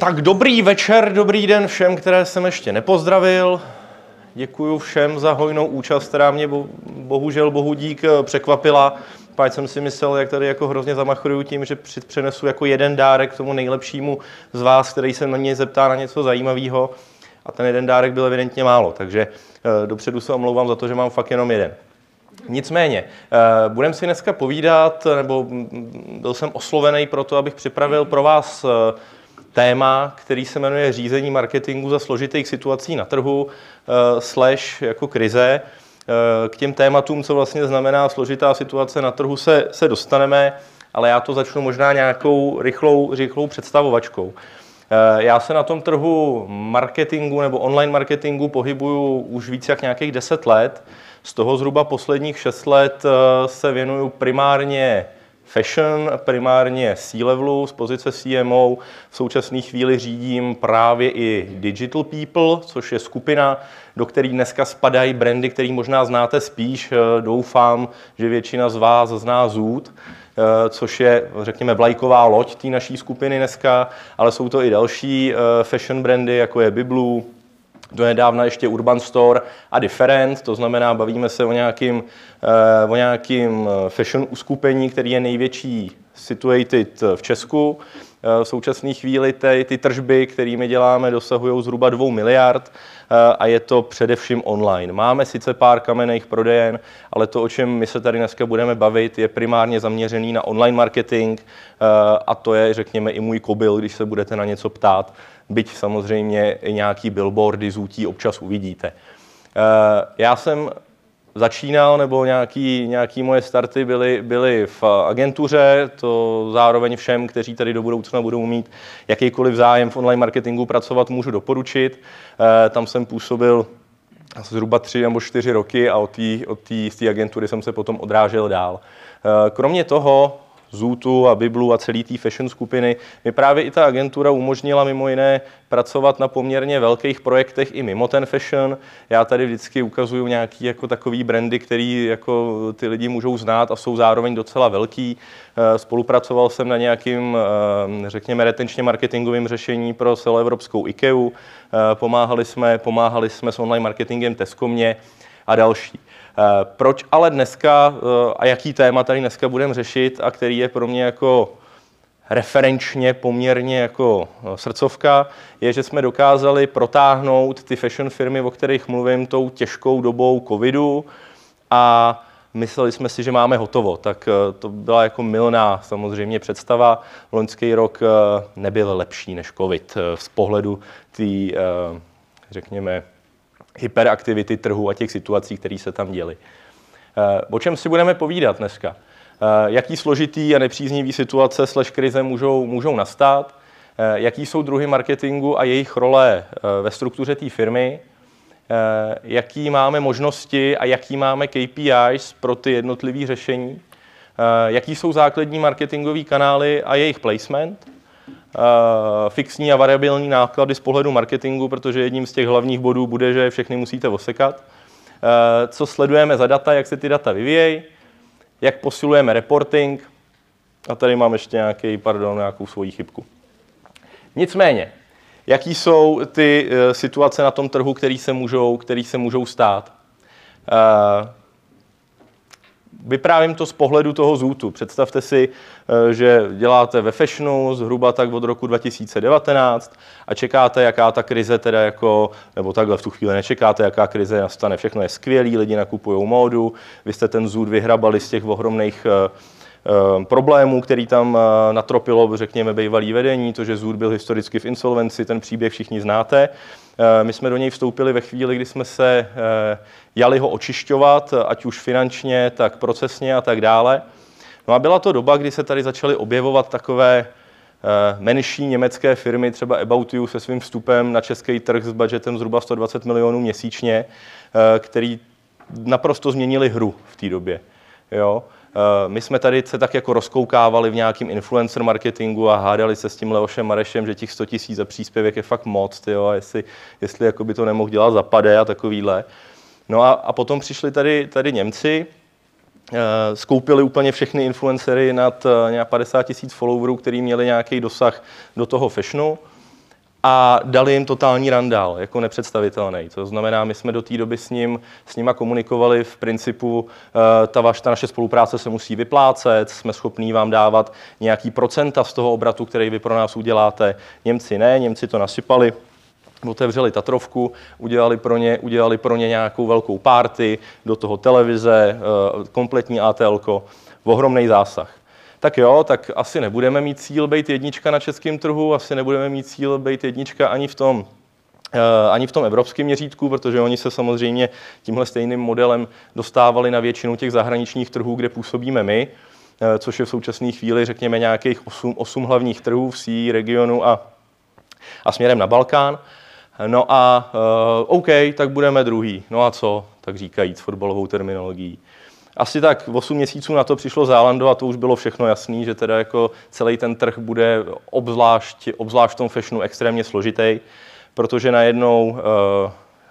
Tak dobrý večer, dobrý den všem, které jsem ještě nepozdravil. Děkuji všem za hojnou účast, která mě bohužel bohu dík eh, překvapila. Páč jsem si myslel, jak tady jako hrozně zamachruju tím, že přenesu jako jeden dárek tomu nejlepšímu z vás, který se na něj zeptá na něco zajímavého. A ten jeden dárek byl evidentně málo, takže eh, dopředu se omlouvám za to, že mám fakt jenom jeden. Nicméně, eh, budeme si dneska povídat, nebo byl jsem oslovený pro to, abych připravil pro vás téma, který se jmenuje řízení marketingu za složitých situací na trhu, eh, slash jako krize. Eh, k těm tématům, co vlastně znamená složitá situace na trhu, se, se dostaneme, ale já to začnu možná nějakou rychlou, rychlou představovačkou. Eh, já se na tom trhu marketingu nebo online marketingu pohybuju už víc jak nějakých 10 let. Z toho zhruba posledních 6 let se věnuju primárně fashion, primárně C-levelu z pozice CMO. V současné chvíli řídím právě i Digital People, což je skupina, do které dneska spadají brandy, které možná znáte spíš. Eh, doufám, že většina z vás zná Zoot, eh, což je, řekněme, vlajková loď té naší skupiny dneska, ale jsou to i další eh, fashion brandy, jako je Biblu, do nedávna ještě Urban Store a Different, to znamená, bavíme se o nějakým, eh, o nějakým eh, fashion uskupení, který je největší situated v Česku. Eh, v současné chvíli ty, ty tržby, kterými děláme, dosahují zhruba 2 miliard a je to především online. Máme sice pár kamenných prodejen, ale to, o čem my se tady dneska budeme bavit, je primárně zaměřený na online marketing a to je, řekněme, i můj kobil, když se budete na něco ptát byť samozřejmě i nějaký billboardy zůtí občas uvidíte. Eh, já jsem začínal, nebo nějaký, nějaký moje starty byly, byly v agentuře, to zároveň všem, kteří tady do budoucna budou mít jakýkoliv zájem v online marketingu pracovat, můžu doporučit. Eh, tam jsem působil zhruba tři nebo čtyři roky a od té od tý, agentury jsem se potom odrážel dál. Eh, kromě toho Zootu a Biblu a celý té fashion skupiny, mi právě i ta agentura umožnila mimo jiné pracovat na poměrně velkých projektech i mimo ten fashion. Já tady vždycky ukazuju nějaký jako takový brandy, který jako ty lidi můžou znát a jsou zároveň docela velký. Eh, spolupracoval jsem na nějakým, eh, řekněme, retenčně marketingovým řešení pro celoevropskou IKEA. Eh, pomáhali jsme, pomáhali jsme s online marketingem Tesco a další. Eh, proč ale dneska eh, a jaký téma tady dneska budeme řešit a který je pro mě jako referenčně poměrně jako eh, srdcovka, je, že jsme dokázali protáhnout ty fashion firmy, o kterých mluvím, tou těžkou dobou covidu a mysleli jsme si, že máme hotovo. Tak to byla jako milná samozřejmě představa. Loňský rok nebyl lepší než covid z pohledu té, řekněme, hyperaktivity trhu a těch situací, které se tam děly. Eh, o čem si budeme povídat dneska? Eh, jaký složitý a nepříznivý situace slash krize můžou, můžou nastat? Eh, jaký jsou druhy marketingu a jejich role ve struktuře té firmy? Jaký máme možnosti a jaký máme KPIs pro ty jednotlivé řešení? Jaký jsou základní marketingové kanály a jejich placement? Eh, fixní a variabilní náklady z pohledu marketingu, protože jedním z těch hlavních bodů bude, že všechny musíte osekat. Eh, co sledujeme za data, jak se ty data vyvíjejí, jak posilujeme reporting, a tady mám ještě nějaký, pardon, nějakou svoji chybku. Nicméně, jaký jsou ty eh, situace na tom trhu, které se můžou, který se můžou stát? Vyprávím to z pohledu toho zůtu. Představte si, eh, že děláte ve fashionu zhruba tak od roku 2019 a čekáte, jaká ta krize teda jako, nebo takhle v tu chvíli nečekáte, jaká krize nastane. Všechno je skvělý, lidi nakupují módu, vy jste ten zůd vyhrabali z těch ohromných eh, eh, problémů, který tam natropilo, řekněme, bývalý vedení, to, že Zůd byl historicky v insolvenci, ten příběh všichni znáte. Eh, my jsme do něj vstoupili ve chvíli, kdy jsme se eh, jali ho očišťovat, ať už finančně, tak procesně a tak dále. No a byla to doba, kdy se tady začaly objevovat takové eh, menší německé firmy, třeba About You se svým vstupem na český trh s budgetem zhruba 120 milionů měsíčně, který naprosto změnili hru v té době. Jo? Eh, my jsme tady se tak jako rozkoukávali v nějakém influencer marketingu a hádali se s tím Leošem Marešem, že těch 100 tisíc za příspěvek je fakt moc, tyjo, a jestli, jestli jako by to nemohl dělat zapade a takovýhle. No a, a potom přišli tady, tady Němci, eh, skoupili úplně všechny influencery nad eh, nějak 50 tisíc followerů, který měli nějaký dosah do toho fashionu a dali jim totální randál, jako nepředstavitelný. To znamená, my jsme do té doby s, ním, s nima komunikovali v principu, eh, ta, vaš, ta naše spolupráce se musí vyplácet, jsme schopní vám dávat nějaký procenta z toho obratu, který vy pro nás uděláte. Němci ne, Němci to nasypali, otevřeli Tatrovku, udělali pro ně, udělali pro ně nějakou velkou párty, do toho televize, eh, kompletní ATL, ohromný zásah tak jo, tak asi nebudeme mít cíl být jednička na českém trhu, asi nebudeme mít cíl být jednička ani v tom, eh, ani v tom evropském měřítku, protože oni se samozřejmě tímhle stejným modelem dostávali na většinu těch zahraničních trhů, kde působíme my, eh, což je v současné chvíli, řekněme, nějakých 8, 8 hlavních trhů v C regionu a, a směrem na Balkán. No a uh, OK, tak budeme druhý. No a co? Tak říkajíc fotbalovou terminologií asi tak 8 měsíců na to přišlo Zálando a to už bylo všechno jasný, že teda jako celý ten trh bude obzvlášť, obzvlášť v tom fashionu extrémně složitý, protože najednou uh,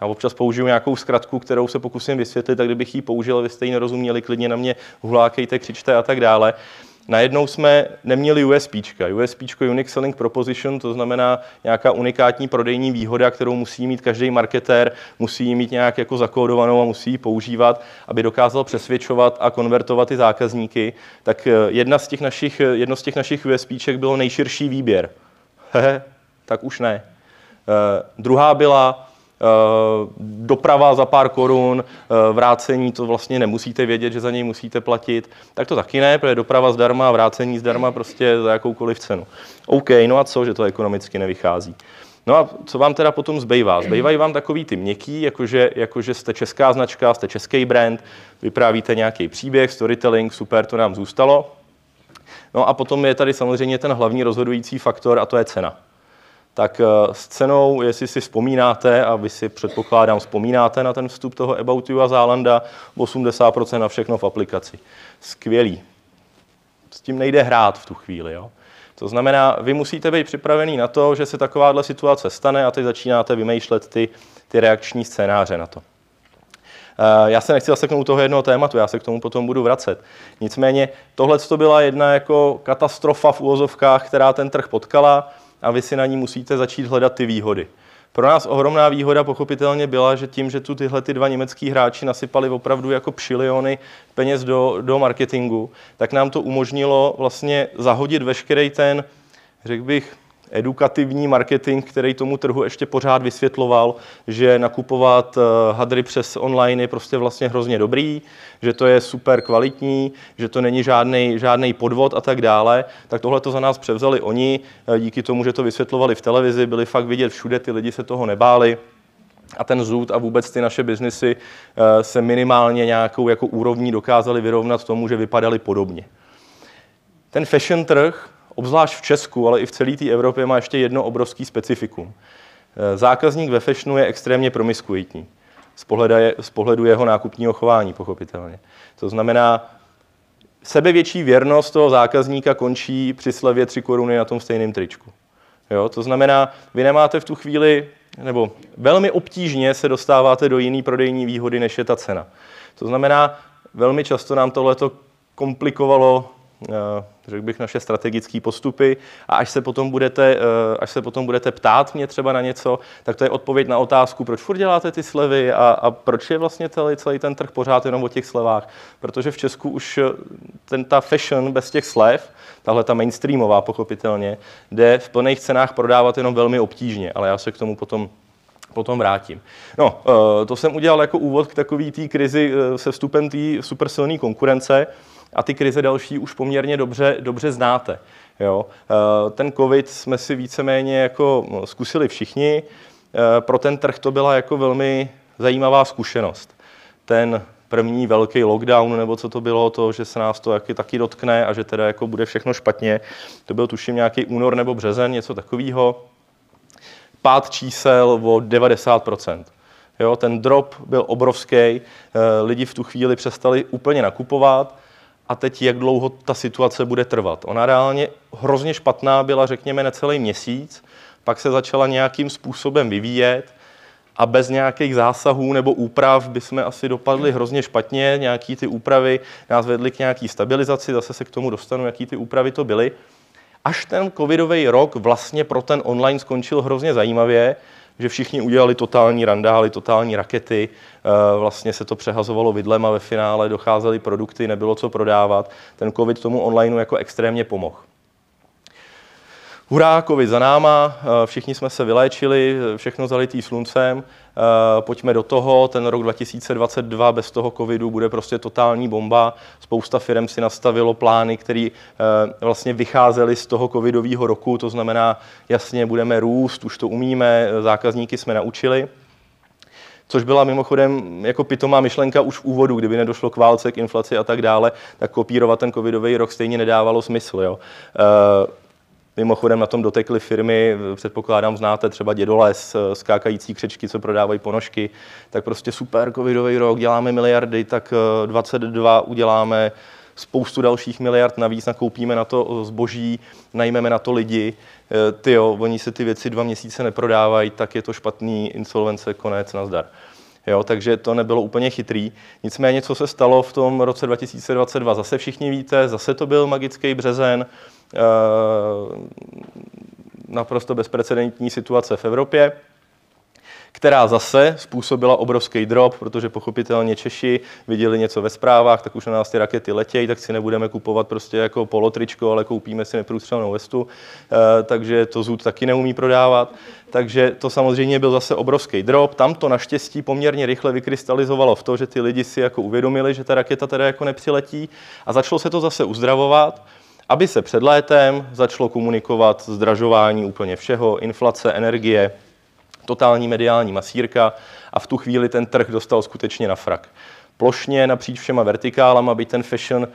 já občas použiju nějakou zkratku, kterou se pokusím vysvětlit, tak kdybych ji použil, vy jste ji nerozuměli, klidně na mě hulákejte, křičte a tak dále najednou jsme neměli USP. USP, Unique Selling Proposition, to znamená nějaká unikátní prodejní výhoda, kterou musí mít každý marketér, musí ji mít nějak jako zakódovanou a musí ji používat, aby dokázal přesvědčovat a konvertovat ty zákazníky. Tak eh, jedna z těch našich, jedno z těch našich USP bylo nejširší výběr. Tak už ne. Uh, druhá byla Eh, doprava za pár korun, eh, vrácení, to vlastně nemusíte vědět, že za něj musíte platit. Tak to taky ne, protože doprava zdarma a vrácení zdarma prostě za jakoukoliv cenu. OK, no a co, že to ekonomicky nevychází. No a co vám teda potom zbývá? Zbývají vám takový ty měkký, jakože, jakože jste česká značka, jste český brand, vyprávíte nějaký příběh, storytelling, super, to nám zůstalo. No a potom je tady samozřejmě ten hlavní rozhodující faktor a to je cena tak eh, s cenou, jestli si vzpomínáte, a vy si předpokládám vzpomínáte na ten vstup toho About You a Zálanda, 80% na všechno v aplikaci. Skvělý. S tím nejde hrát v tu chvíli. Jo? To znamená, vy musíte být připravený na to, že se takováhle situace stane a teď začínáte vymýšlet ty, ty reakční scénáře na to. Eh, já se nechci zaseknout toho jednoho tématu, já se k tomu potom budu vracet. Nicméně tohle to byla jedna jako katastrofa v úvozovkách, která ten trh potkala a vy si na ní musíte začít hledat ty výhody. Pro nás ohromná výhoda pochopitelně byla, že tím, že tu tyhle ty dva německý hráči nasypali opravdu jako pšiliony peněz do, do marketingu, tak nám to umožnilo vlastně zahodit veškerý ten, řekl bych, edukativní marketing, který tomu trhu ještě pořád vysvětloval, že nakupovat eh, hadry přes online je prostě vlastně hrozně dobrý, že to je super kvalitní, že to není žádný, žádný podvod a tak dále, tak tohle to za nás převzali oni, eh, díky tomu, že to vysvětlovali v televizi, byli fakt vidět všude, ty lidi se toho nebáli, a ten zůd a vůbec ty naše biznesy eh, se minimálně nějakou jako úrovní dokázali vyrovnat tomu, že vypadaly podobně. Ten fashion trh obzvlášť v Česku, ale i v celé té Evropě má ještě jedno obrovský specifikum. Eh, zákazník ve fashionu je extrémně promiskuitní z pohledu, z pohledu jeho nákupního chování, pochopitelně. To znamená, sebevětší věrnost toho zákazníka končí při slevě 3 koruny na tom stejném tričku. Jo? To znamená, vy nemáte v tu chvíli, nebo velmi obtížně se dostáváte do jiné prodejní výhody, než je ta cena. To znamená, velmi často nám tohleto komplikovalo řekl bych, naše strategické postupy a až se, potom budete, eh, až se potom budete ptát mě třeba na něco, tak to je odpověď na otázku, proč furt děláte ty slevy a, a proč je vlastně celý, celý ten trh pořád jenom o těch slevách. Protože v Česku už eh, ten, ta fashion bez těch slev, tahle ta mainstreamová pochopitelně, jde v plných cenách prodávat jenom velmi obtížně, ale já se k tomu potom potom vrátím. No, to jsem udělal jako úvod k takové té krizi se vstupem té supersilné konkurence a ty krize další už poměrně dobře, dobře znáte. Jo? Eh, ten covid jsme si víceméně jako no, zkusili všichni. Eh, pro ten trh to byla jako velmi zajímavá zkušenost. Ten první velký lockdown, nebo co to bylo, to, že se nás to taky, taky dotkne a že teda jako bude všechno špatně. To byl tuším nějaký únor nebo březen, něco takového. Pád čísel o 90%. Jo, ten drop byl obrovský, eh, lidi v tu chvíli přestali úplně nakupovat, a teď jak dlouho ta situace bude trvat. Ona reálně hrozně špatná byla, řekněme, necelý měsíc, pak se začala nějakým způsobem vyvíjet a bez nějakých zásahů nebo úprav bychom asi dopadli hrozně špatně. Nějaký ty úpravy nás vedly k nějaký stabilizaci, zase se k tomu dostanu, jaký ty úpravy to byly. Až ten covidový rok vlastně pro ten online skončil hrozně zajímavě, že všichni udělali totální randály, totální rakety, eh, vlastně se to přehazovalo vidlem a ve finále docházely produkty, nebylo co prodávat. Ten covid tomu onlineu jako extrémně pomohl. Hurá, covid za náma, eh, všichni jsme se vyléčili, všechno zalitý sluncem, eh, pojďme do toho, ten rok 2022 bez toho covidu bude prostě totální bomba. Spousta firm si nastavilo plány, které eh, vlastně vycházely z toho covidového roku, to znamená, jasně budeme růst, už to umíme, zákazníky jsme naučili což byla mimochodem jako pitomá myšlenka už v úvodu, kdyby nedošlo k válce, k inflaci a tak dále, tak kopírovat ten covidový rok stejně nedávalo smysl. Jo. Mimochodem na tom dotekly firmy, předpokládám znáte třeba Dědoles, skákající křečky, co prodávají ponožky, tak prostě super covidový rok, děláme miliardy, tak 22 eh, uděláme spoustu dalších miliard navíc, nakoupíme na to zboží, najmeme na to lidi, eh, ty jo, oni se ty věci dva měsíce neprodávají, tak je to špatný insolvence, konec, nazdar. Jo, takže to nebylo úplně chytrý. Nicméně, co se stalo v tom roce 2022, zase všichni víte, zase to byl magický březen, Eh, naprosto bezprecedentní situace v Evropě, která zase způsobila obrovský drop, protože pochopitelně Češi viděli něco ve zprávách, tak už na nás ty rakety letějí, tak si nebudeme kupovat prostě jako polotričko, ale koupíme si neprůstřelnou vestu, e, takže to zůd taky neumí prodávat. Takže to samozřejmě byl zase obrovský drop. Tam to naštěstí poměrně rychle vykrystalizovalo v to, že ty lidi si jako uvědomili, že ta raketa teda jako nepřiletí a začalo se to zase uzdravovat aby se před létem začalo komunikovat zdražování úplně všeho, inflace, energie, totální mediální masírka a v tu chvíli ten trh dostal skutečně na frak. Plošně napříč všema vertikálama, byť ten fashion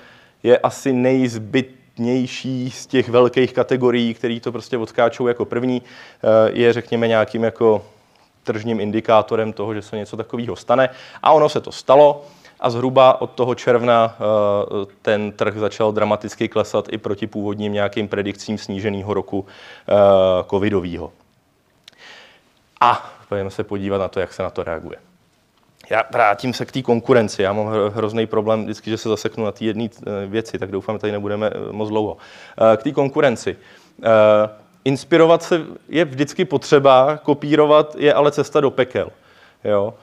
je asi nejzbytnější z těch velkých kategorií, který to prostě odskáčou jako první, eh, je řekněme nějakým jako tržním indikátorem toho, že se něco takového stane. A ono se to stalo a zhruba od toho června eh, ten trh začal dramaticky klesat i proti původním nějakým predikcím sníženého roku eh, covidového. A pojďme se podívat na to, jak se na to reaguje. Já vrátím se k té konkurenci. Já mám hrozný problém vždycky, že se zaseknu na té jedné eh, věci, tak doufám, že tady nebudeme moc dlouho. K té konkurenci. Inspirovat se je vždycky potřeba, kopírovat je ale cesta do pekel. Jo?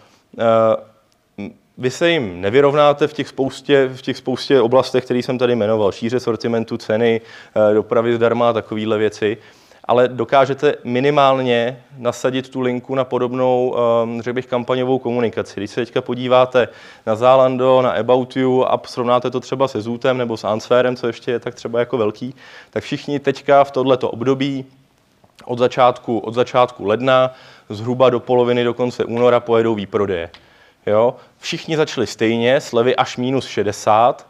Vy se jim nevyrovnáte v těch spoustě, v těch spoustě oblastech, které jsem tady jmenoval, šíře sortimentu, ceny, eh, dopravy zdarma takovéhle věci, ale dokážete minimálně nasadit tu linku na podobnou, ehm, řekl bych, kampaňovou komunikaci. Když se teďka podíváte na Zalando, na About You a srovnáte to třeba se Zootem nebo s Answerem, co ještě je tak třeba jako velký, tak všichni teďka v tohleto období od začátku, od začátku ledna zhruba do poloviny do konce února pojedou výprodeje. Jo? Všichni začali stejně, slevy až minus 60,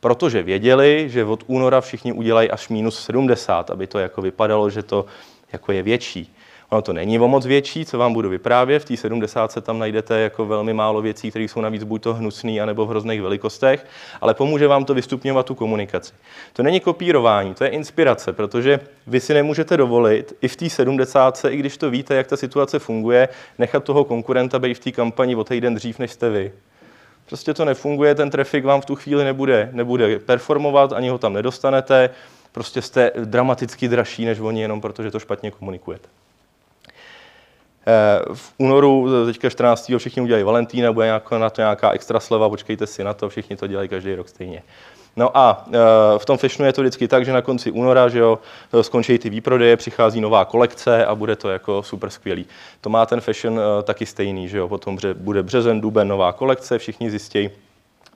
protože věděli, že od února všichni udělají až minus 70, aby to jako vypadalo, že to jako je větší. Ono to není o moc větší, co vám budu vyprávět. V té 70 tam najdete jako velmi málo věcí, které jsou navíc buď to hnusný, anebo v hrozných velikostech, ale pomůže vám to vystupňovat tu komunikaci. To není kopírování, to je inspirace, protože vy si nemůžete dovolit i v té 70, i když to víte, jak ta situace funguje, nechat toho konkurenta být v té kampani o týden dřív, než jste vy. Prostě to nefunguje, ten trafik vám v tu chvíli nebude, nebude performovat, ani ho tam nedostanete, prostě jste dramaticky dražší než oni, jenom protože to špatně komunikujete. Eh, v únoru, teďka 14. všichni udělají Valentína, bude nějaká, na to nějaká extra sleva, počkejte si na to, všichni to dělají každý rok stejně. No a eh, v tom fashionu je to vždycky tak, že na konci února že jo, skončí ty výprodeje, přichází nová kolekce a bude to jako super skvělý. To má ten fashion eh, taky stejný, že jo, potom bude březen, duben, nová kolekce, všichni zjistí,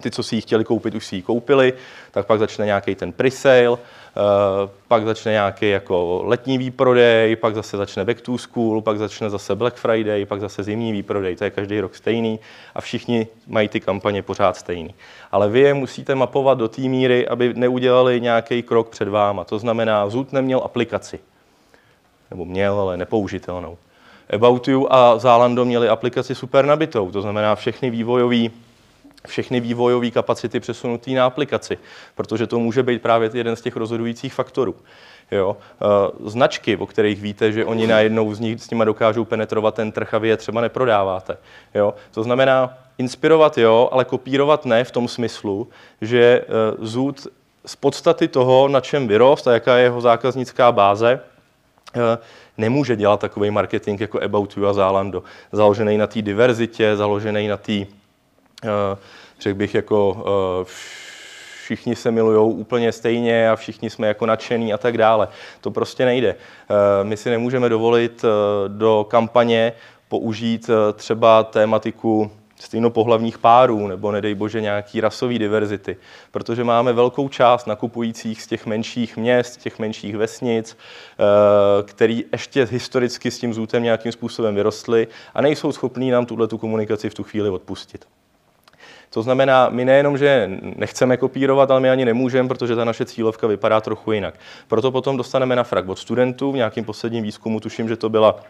ty, co si ji chtěli koupit, už si ji koupili, tak pak začne nějaký ten pre-sale, Eh, pak začne nějaký jako letní výprodej, pak zase začne back to school, pak začne zase Black Friday, pak zase zimní výprodej, to je každý rok stejný a všichni mají ty kampaně pořád stejný. Ale vy je musíte mapovat do té míry, aby neudělali nějaký krok před váma. To znamená, Zoot neměl aplikaci. Nebo měl, ale nepoužitelnou. About You a Zalando měli aplikaci super nabitou, to znamená všechny vývojové všechny vývojové kapacity přesunutý na aplikaci, protože to může být právě jeden z těch rozhodujících faktorů. Jo. E, značky, o kterých víte, že oni najednou z nich s nimi dokážou penetrovat ten trh a vy je třeba neprodáváte. Jo. To znamená, inspirovat jo, ale kopírovat ne v tom smyslu, že e, Zoot z podstaty toho, na čem vyrost a jaká je jeho zákaznická báze, eh, nemůže dělat takový marketing jako About You a Zalando, založený na té diverzitě, založený na té, eh, řekl bych, jako všichni se milují úplně stejně a všichni jsme jako nadšení a tak dále. To prostě nejde. My si nemůžeme dovolit do kampaně použít třeba tématiku stejnopohlavních párů nebo nedej bože nějaký rasový diverzity, protože máme velkou část nakupujících z těch menších měst, těch menších vesnic, eh, který ještě historicky s tím zůtem nějakým způsobem vyrostly a nejsou schopní nám tuhle tu komunikaci v tu chvíli odpustit. To znamená, my nejenom, že nechceme kopírovat, ale my ani nemůžeme, protože ta naše cílovka vypadá trochu jinak. Proto potom dostaneme na frak od studentů. V nějakém posledním výzkumu tuším, že to byla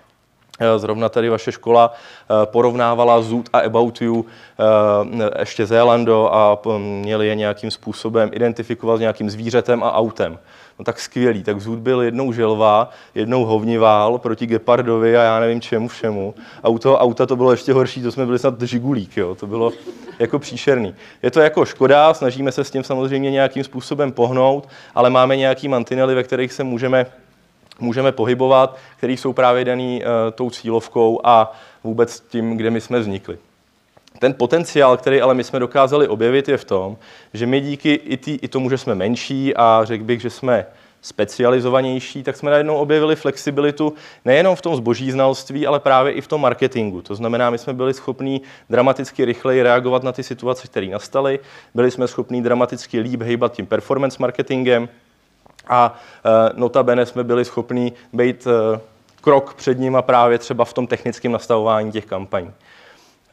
Eh, zrovna tady vaše škola eh, porovnávala Zoot a About You eh, ještě Zélando a měli je nějakým způsobem identifikovat s nějakým zvířetem a autem. No tak skvělý, tak Zoot byl jednou želva, jednou hovnivál proti Gepardovi a já nevím čemu všemu. A u toho auta to bylo ještě horší, to jsme byli snad žigulík, jo. to bylo jako příšerný. Je to jako škoda, snažíme se s tím samozřejmě nějakým způsobem pohnout, ale máme nějaký mantinely, ve kterých se můžeme můžeme pohybovat, které jsou právě daný uh, tou cílovkou a vůbec tím, kde my jsme vznikli. Ten potenciál, který ale my jsme dokázali objevit, je v tom, že my díky i, tý, i tomu, že jsme menší a řekl bych, že jsme specializovanější, tak jsme najednou objevili flexibilitu nejenom v tom zboží znalství, ale právě i v tom marketingu. To znamená, my jsme byli schopni dramaticky rychleji reagovat na ty situace, které nastaly, byli jsme schopni dramaticky líp hejbat tím performance marketingem, a e, notabene jsme byli schopni být e, krok před nimi právě třeba v tom technickém nastavování těch kampaní.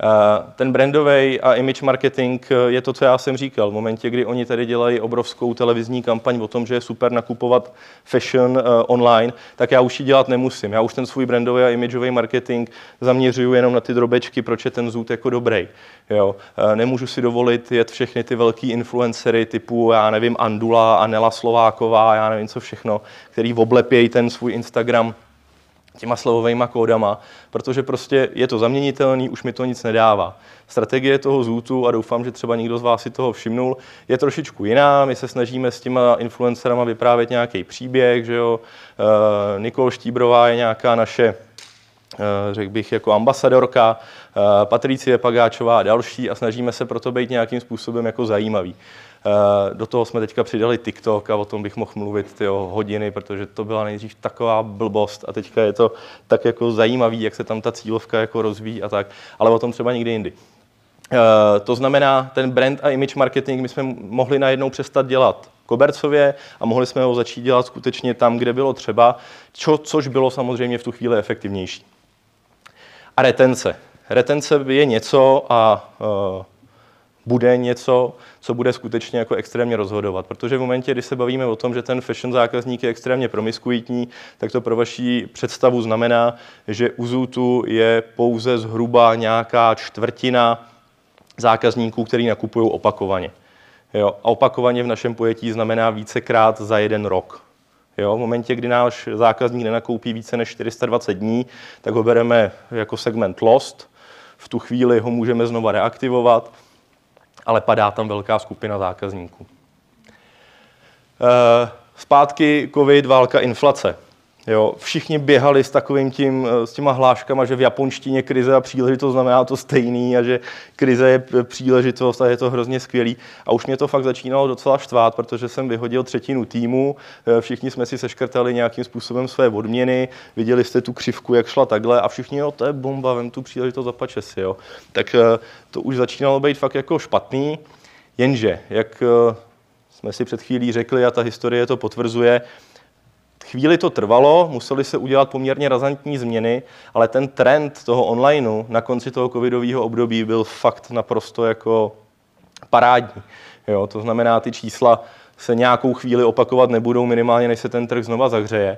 Eh, ten brandový a image marketing eh, je to, co já jsem říkal. V momentě, kdy oni tady dělají obrovskou televizní kampaň o tom, že je super nakupovat fashion eh, online, tak já už ji dělat nemusím. Já už ten svůj brandový a imageový marketing zaměřuju jenom na ty drobečky, proč je ten zůd jako dobrý. Jo. Nemůžu si dovolit jet všechny ty velký influencery typu, já nevím, Andula, Anela Slováková, já nevím co všechno, který oblepějí ten svůj Instagram těma slovovými kódama, protože prostě je to zaměnitelný, už mi to nic nedává. Strategie toho zůtu, a doufám, že třeba někdo z vás si toho všimnul, je trošičku jiná. My se snažíme s těma influencerama vyprávět nějaký příběh, že jo. E, Nikol Štíbrová je nějaká naše e, řekl bych, jako ambasadorka, e, Patricie Pagáčová a další a snažíme se proto být nějakým způsobem jako zajímavý. Eh, do toho jsme teďka přidali TikTok a o tom bych mohl mluvit tyjo, hodiny, protože to byla nejdřív taková blbost a teďka je to tak jako zajímavý, jak se tam ta cílovka jako rozvíjí a tak, ale o tom třeba někdy jindy. Uh, to znamená, ten brand a image marketing my jsme mohli najednou přestat dělat kobercově a mohli jsme ho začít dělat skutečně tam, kde bylo třeba, čo, což bylo samozřejmě v tu chvíli efektivnější. A retence. Retence je něco a uh, bude něco, co bude skutečně jako extrémně rozhodovat. Protože v momentě, kdy se bavíme o tom, že ten fashion zákazník je extrémně promiskuitní, tak to pro vaši představu znamená, že u Zootu je pouze zhruba nějaká čtvrtina zákazníků, který nakupují opakovaně. Jo, a opakovaně v našem pojetí znamená vícekrát za jeden rok. Jo, v momentě, kdy náš zákazník nenakoupí více než 420 dní, tak ho bereme jako segment lost. V tu chvíli ho můžeme znova reaktivovat ale padá tam velká skupina zákazníků. Eh, zpátky covid, válka, inflace. Jo, všichni běhali s takovým tím, s těma hláškama, že v japonštině krize a příležitost znamená to stejný a že krize je příležitost a je to hrozně skvělý. A už mě to fakt začínalo docela štvát, protože jsem vyhodil třetinu týmu, eh, všichni jsme si seškrtali nějakým způsobem své odměny, viděli jste tu křivku, jak šla takhle a všichni, jo, to je bomba, vem tu příležitost zapače si, jo. Tak eh, to už začínalo být fakt jako špatný, jenže, jak eh, jsme si před chvílí řekli a ta historie to potvrzuje, Chvíli to trvalo, museli se udělat poměrně razantní změny, ale ten trend toho onlineu na konci toho covidového období byl fakt naprosto jako parádní. Jo, to znamená, ty čísla se nějakou chvíli opakovat nebudou, minimálně než se ten trh znova zahřeje.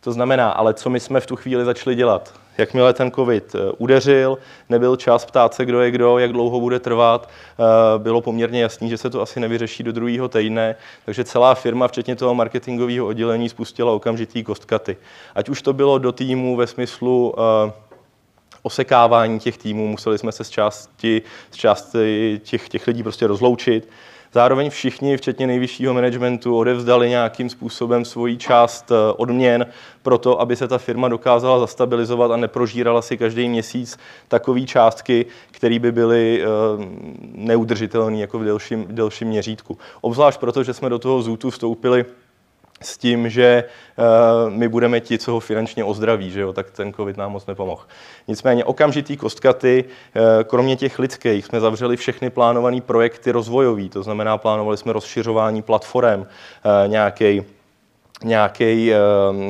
To znamená, ale co my jsme v tu chvíli začali dělat? Jakmile ten covid eh, udeřil, nebyl čas ptát se, kdo je kdo, jak dlouho bude trvat, eh, bylo poměrně jasný, že se to asi nevyřeší do druhého týdne, takže celá firma, včetně toho marketingového oddělení, spustila okamžitý kostkaty. Ať už to bylo do týmu ve smyslu eh, osekávání těch týmů, museli jsme se z části, z části těch, těch lidí prostě rozloučit, Zároveň všichni, včetně nejvyššího managementu, odevzdali nějakým způsobem svoji část eh, odměn pro to, aby se ta firma dokázala zastabilizovat a neprožírala si každý měsíc takové částky, které by byly eh, neudržitelné jako v delším, delším měřítku. Obzvlášť proto, že jsme do toho zůtu vstoupili s tím, že uh, my budeme ti, co ho finančně ozdraví, že jo, tak ten covid nám moc nepomohl. Nicméně okamžitý kostkaty, uh, kromě těch lidských, jsme zavřeli všechny plánované projekty rozvojový, to znamená, plánovali jsme rozšiřování platform, uh, nějaký nějaký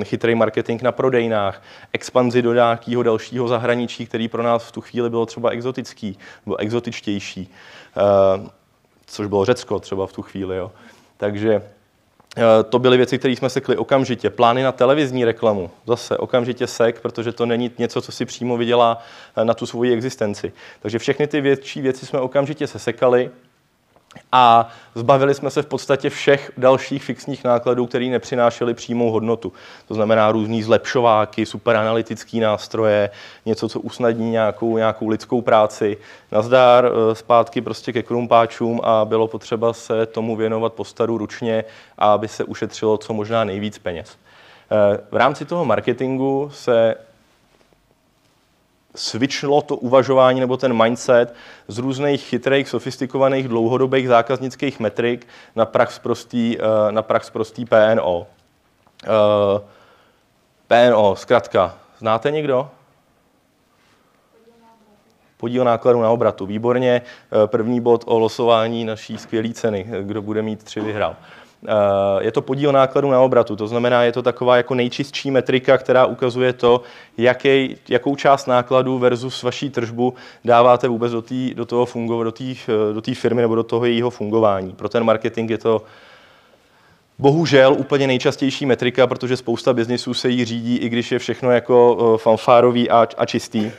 chytrý marketing na prodejnách, expanzi do nějakého dalšího zahraničí, který pro nás v tu chvíli bylo třeba exotický, bylo exotičtější, což bylo Řecko třeba v tu chvíli. Jo. Takže Eh, to byly věci, které jsme sekli okamžitě. Plány na televizní reklamu, zase okamžitě sek, protože to není něco, co si přímo vydělá eh, na tu svoji existenci. Takže všechny ty větší věci jsme okamžitě sesekali a zbavili jsme se v podstatě všech dalších fixních nákladů, které nepřinášely přímou hodnotu. To znamená různý zlepšováky, superanalytické nástroje, něco, co usnadní nějakou, nějakou lidskou práci. Nazdár eh, zpátky prostě ke krumpáčům a bylo potřeba se tomu věnovat postaru ručně, aby se ušetřilo co možná nejvíc peněz. Eh, v rámci toho marketingu se switchlo to uvažování nebo ten mindset z různých chytrých, sofistikovaných, dlouhodobých zákaznických metrik na prax prostý, eh, na prax prostý PNO. Eh, PNO, zkrátka, znáte někdo? Podíl nákladů na obratu. Výborně. Eh, první bod o losování naší skvělé ceny. Kdo bude mít tři, vyhrál. Eh, je to podíl nákladů na obratu, to znamená, je to taková jako nejčistší metrika, která ukazuje to, jaký, jakou část nákladů versus vaší tržbu dáváte vůbec do, tý, do toho fungo, do té eh, do firmy nebo do toho jejího fungování. Pro ten marketing je to Bohužel úplně nejčastější metrika, protože spousta biznisů se jí řídí, i když je všechno jako eh, fanfárový a, a čistý.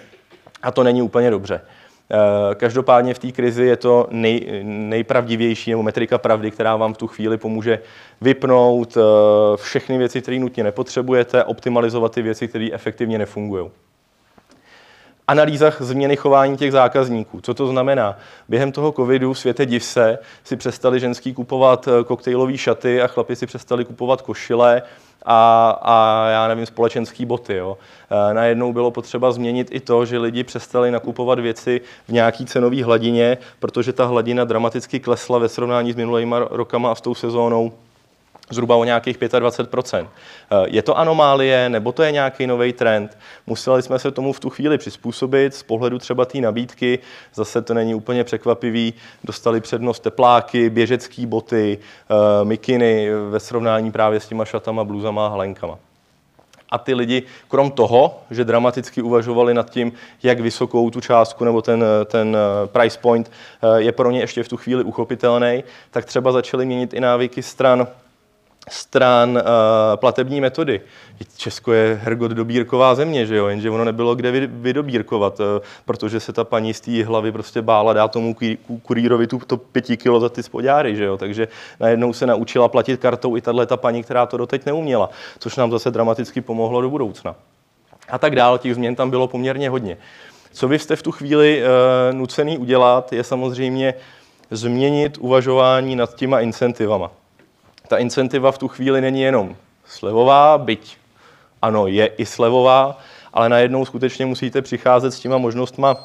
A to není úplně dobře. Eh, každopádně v té krizi je to nej, nejpravdivější nebo metrika pravdy, která vám v tu chvíli pomůže vypnout eh, všechny věci, které nutně nepotřebujete, optimalizovat ty věci, které efektivně nefungují analýzách změny chování těch zákazníků. Co to znamená? Během toho covidu v světě div se si přestali ženský kupovat eh, koktejlové šaty a chlapi si přestali kupovat košile a, a já nevím, společenský boty. Jo. E, najednou bylo potřeba změnit i to, že lidi přestali nakupovat věci v nějaký cenové hladině, protože ta hladina dramaticky klesla ve srovnání s minulými rokama a s tou sezónou zhruba o nějakých 25 eh, Je to anomálie, nebo to je nějaký nový trend? Museli jsme se tomu v tu chvíli přizpůsobit z pohledu třeba té nabídky. Zase to není úplně překvapivý. Dostali přednost tepláky, běžecké boty, eh, mikiny ve srovnání právě s těma šatama, bluzama a halenkama. A ty lidi, krom toho, že dramaticky uvažovali nad tím, jak vysokou tu částku nebo ten, ten eh, price point je pro ně ještě v tu chvíli uchopitelný, tak třeba začali měnit i návyky stran stran uh, platební metody. Česko je hrgot dobírková země, že jo? jenže ono nebylo kde vydobírkovat, uh, protože se ta paní z té hlavy prostě bála dát tomu kurýrovi tu, to pěti kilo za ty spodáry, že jo? takže najednou se naučila platit kartou i tahle ta paní, která to doteď neuměla, což nám zase dramaticky pomohlo do budoucna. A tak dál, těch změn tam bylo poměrně hodně. Co vy jste v tu chvíli uh, nucený udělat, je samozřejmě změnit uvažování nad těma incentivama ta incentiva v tu chvíli není jenom slevová, byť ano, je i slevová, ale najednou skutečně musíte přicházet s těma možnostma,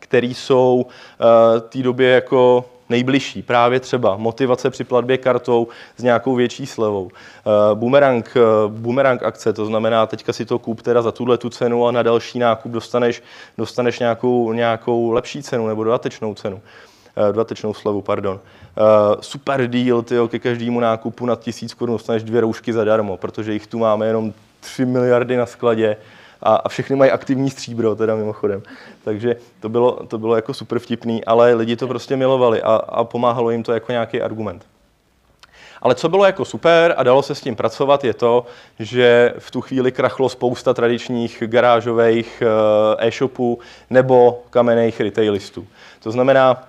které jsou uh, té době jako nejbližší. Právě třeba motivace při platbě kartou s nějakou větší slevou. Uh, boomerang, uh, boomerang akce, to znamená, teďka si to kup teda za tuhle tu cenu a na další nákup dostaneš, dostaneš nějakou, nějakou lepší cenu nebo dodatečnou cenu. Uh, dodatečnou slevu, pardon. Uh, super deal, tyjo, ke každému nákupu na tisíc korun dostaneš dvě roušky zadarmo, protože jich tu máme jenom 3 miliardy na skladě a, a všechny mají aktivní stříbro, teda mimochodem. Takže to bylo, to bylo jako super vtipný, ale lidi to prostě milovali a, a pomáhalo jim to jako nějaký argument. Ale co bylo jako super a dalo se s tím pracovat, je to, že v tu chvíli krachlo spousta tradičních garážových eh, e-shopů nebo kamenných retailistů. To znamená,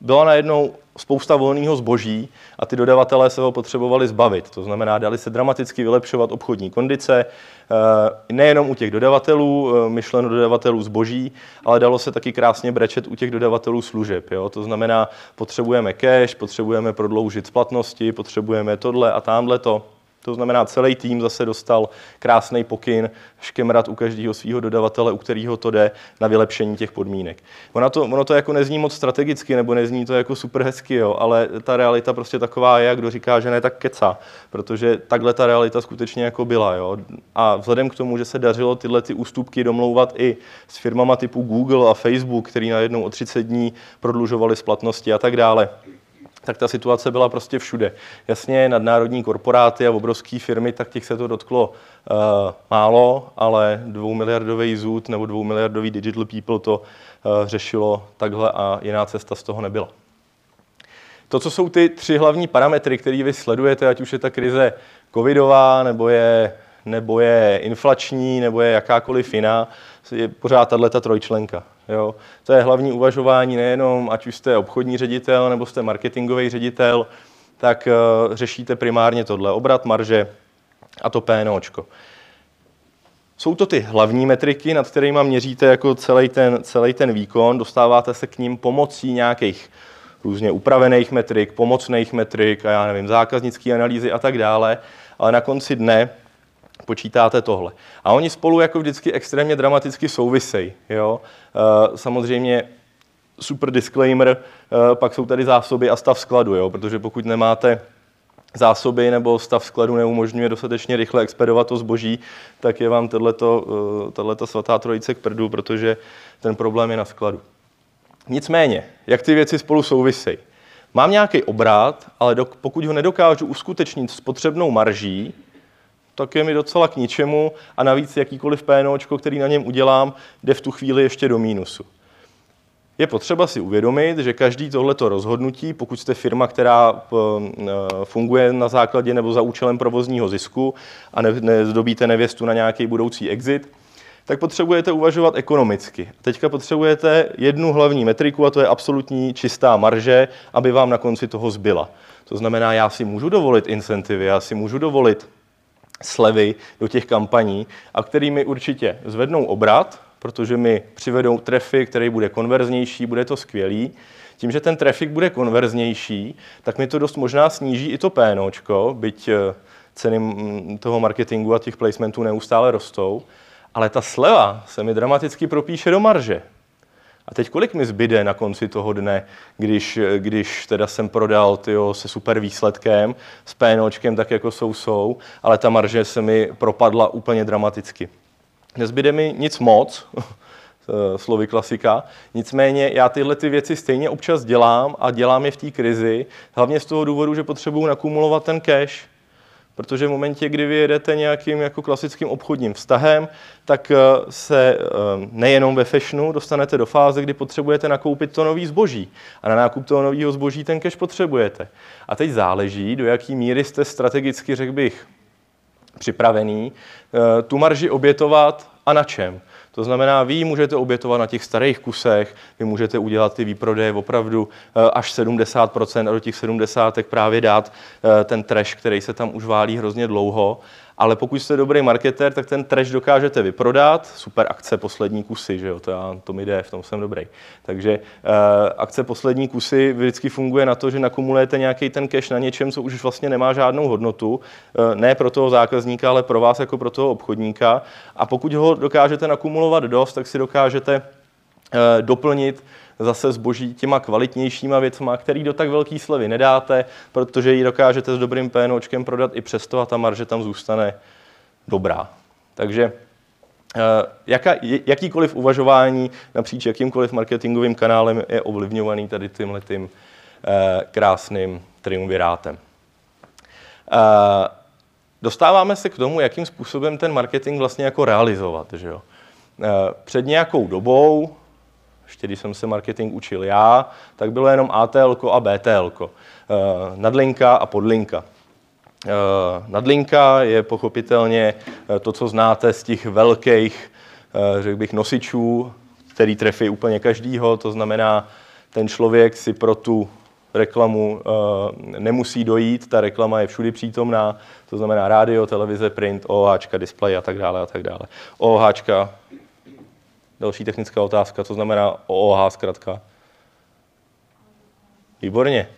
byla najednou spousta volného zboží a ty dodavatelé se ho potřebovali zbavit. To znamená, dali se dramaticky vylepšovat obchodní kondice, eh, nejenom u těch dodavatelů, eh, myšleno dodavatelů zboží, ale dalo se taky krásně brečet u těch dodavatelů služeb. Jo? To znamená, potřebujeme cash, potřebujeme prodloužit splatnosti, potřebujeme tohle a tamhle to. To znamená, celý tým zase dostal krásný pokyn škemrat u každého svého dodavatele, u kterého to jde na vylepšení těch podmínek. Ono to, ono to jako nezní moc strategicky, nebo nezní to jako super hezky, jo, ale ta realita prostě taková je, kdo říká, že ne, tak keca, protože takhle ta realita skutečně jako byla. Jo. A vzhledem k tomu, že se dařilo tyhle ty ústupky domlouvat i s firmama typu Google a Facebook, který najednou o 30 dní prodlužovali splatnosti a tak dále, tak ta situace byla prostě všude. Jasně, nadnárodní korporáty a obrovské firmy, tak těch se to dotklo uh, málo, ale dvoumiliardový zůd nebo dvoumiliardový digital people to uh, řešilo takhle a jiná cesta z toho nebyla. To, co jsou ty tři hlavní parametry, které vy sledujete, ať už je ta krize covidová, nebo je, nebo je inflační, nebo je jakákoliv jiná, je pořád tato trojčlenka. Jo. To je hlavní uvažování nejenom, ať už jste obchodní ředitel nebo jste marketingový ředitel, tak uh, řešíte primárně tohle, obrat, marže a to PNOčko. Jsou to ty hlavní metriky, nad kterými měříte jako celý ten, celý ten výkon, dostáváte se k ním pomocí nějakých různě upravených metrik, pomocných metrik a já nevím, zákaznické analýzy a tak dále, ale na konci dne počítáte tohle. A oni spolu jako vždycky extrémně dramaticky souvisejí. Jo? Eh, samozřejmě super disclaimer, eh, pak jsou tady zásoby a stav skladu, jo? protože pokud nemáte zásoby nebo stav skladu neumožňuje dostatečně rychle expedovat to zboží, tak je vám tato eh, svatá trojice k prdu, protože ten problém je na skladu. Nicméně, jak ty věci spolu souvisejí? Mám nějaký obrat, ale pokud ho nedokážu uskutečnit s potřebnou marží, tak je mi docela k ničemu a navíc jakýkoliv PNOčko, který na něm udělám, jde v tu chvíli ještě do mínusu. Je potřeba si uvědomit, že každý tohleto rozhodnutí, pokud jste firma, která eh, funguje na základě nebo za účelem provozního zisku a nezdobíte nevěstu na nějaký budoucí exit, tak potřebujete uvažovat ekonomicky. Teďka potřebujete jednu hlavní metriku a to je absolutní čistá marže, aby vám na konci toho zbyla. To znamená, já si můžu dovolit incentivy, já si můžu dovolit slevy do těch kampaní a který mi určitě zvednou obrat, protože mi přivedou trafik, který bude konverznější, bude to skvělý. Tím, že ten trafik bude konverznější, tak mi to dost možná sníží i to PNOčko, byť eh, ceny mm, toho marketingu a těch placementů neustále rostou, ale ta sleva se mi dramaticky propíše do marže. A teď kolik mi zbyde na konci toho dne, když, když teda jsem prodal tyjo, se super výsledkem, s PNOčkem tak jako jsou jsou, ale ta marže se mi propadla úplně dramaticky. Nezbyde mi nic moc, slovy klasika. Nicméně já tyhle ty věci stejně občas dělám a dělám je v té krizi, hlavně z toho důvodu, že potřebuju nakumulovat ten cash. Protože v momentě, kdy vy jedete nějakým jako klasickým obchodním vztahem, tak eh, se eh, nejenom ve fashionu dostanete do fáze, kdy potřebujete nakoupit to nový zboží. A na nákup toho nového zboží ten cash potřebujete. A teď záleží, do jaký míry jste strategicky, řekl bych, připravený eh, tu marži obětovat a na čem. To znamená, vy můžete obětovat na těch starých kusech, vy můžete udělat ty výprodeje opravdu eh, až 70% a do těch 70 právě dát eh, ten trash, který se tam už válí hrozně dlouho ale pokud jste dobrý marketer, tak ten trash dokážete vyprodat. Super akce poslední kusy, že jo, to, já, to mi jde, v tom jsem dobrý. Takže uh, akce poslední kusy vždycky funguje na to, že nakumulujete nějaký ten cash na něčem, co už vlastně nemá žádnou hodnotu, uh, ne pro toho zákazníka, ale pro vás jako pro toho obchodníka. A pokud ho dokážete nakumulovat dost, tak si dokážete uh, doplnit zase zboží těma kvalitnějšíma věcma, který do tak velký slevy nedáte, protože ji dokážete s dobrým PNOčkem prodat i přesto a ta marže tam zůstane dobrá. Takže eh, jaka, jakýkoliv uvažování napříč jakýmkoliv marketingovým kanálem je ovlivňovaný tady tímhle tím eh, krásným triumvirátem. Eh, dostáváme se k tomu, jakým způsobem ten marketing vlastně jako realizovat. Že jo? Před nějakou dobou, ještě když jsem se marketing učil já, tak bylo jenom ATL a BTL. Eh, nadlinka a podlinka. Eh, nadlinka je pochopitelně eh, to, co znáte z těch velkých, řekl bych, nosičů, který trefí úplně každýho, to znamená, ten člověk si pro tu reklamu nemusí dojít, ta reklama je všudy přítomná, to znamená rádio, televize, print, OH, display a tak dále a tak dále. OH, další technická otázka, co znamená OH zkrátka? Výborně.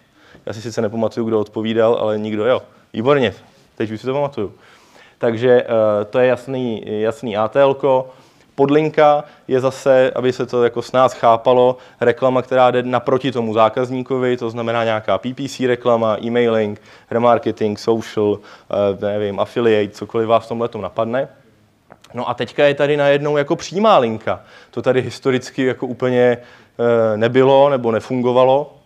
Já si sice nepamatuju, kdo odpovídal, ale nikdo jo. Výborně, teď už si to pamatuju. Takže uh, to je jasný, jasný ATL. -ko. Podlinka je zase, aby se to jako s nás chápalo, reklama, která jde naproti tomu zákazníkovi, to znamená nějaká PPC reklama, e-mailing, remarketing, social, uh, nevím, affiliate, cokoliv vás v tomhle napadne. No a teďka je tady najednou jako přímá linka. To tady historicky jako úplně uh, nebylo nebo nefungovalo.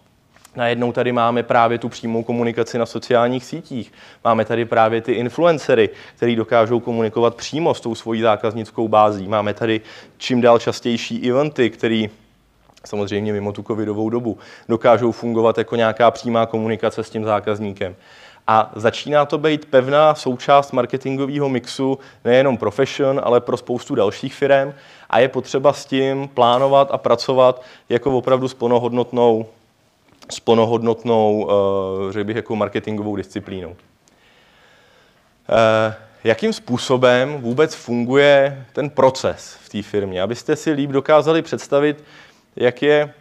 Najednou tady máme právě tu přímou komunikaci na sociálních sítích. Máme tady právě ty influencery, který dokážou komunikovat přímo s tou svojí zákaznickou bází. Máme tady čím dál častější eventy, který samozřejmě mimo tu covidovou dobu dokážou fungovat jako nějaká přímá komunikace s tím zákazníkem. A začíná to být pevná součást marketingového mixu nejenom profession, ale pro spoustu dalších firm a je potřeba s tím plánovat a pracovat jako opravdu s plnohodnotnou s plnohodnotnou, eh, řekl bych, jako marketingovou disciplínou. Eh, jakým způsobem vůbec funguje ten proces v té firmě? Abyste si líp dokázali představit, jak je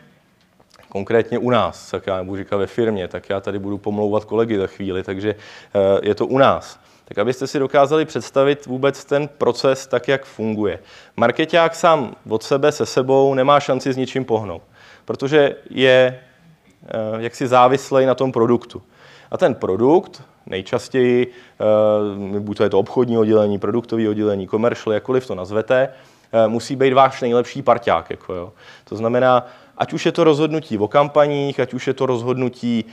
konkrétně u nás, tak já nebudu říkat ve firmě, tak já tady budu pomlouvat kolegy za chvíli, takže eh, je to u nás. Tak abyste si dokázali představit vůbec ten proces tak, jak funguje. Marketák sám od sebe se sebou nemá šanci s ničím pohnout, protože je Eh, jaksi závislej na tom produktu. A ten produkt nejčastěji, eh, buď to je to obchodní oddělení, produktové oddělení, commercial, jakkoliv to nazvete, musí být váš nejlepší parťák. Jako jo. To znamená, ať už je to rozhodnutí o kampaních, ať už je to rozhodnutí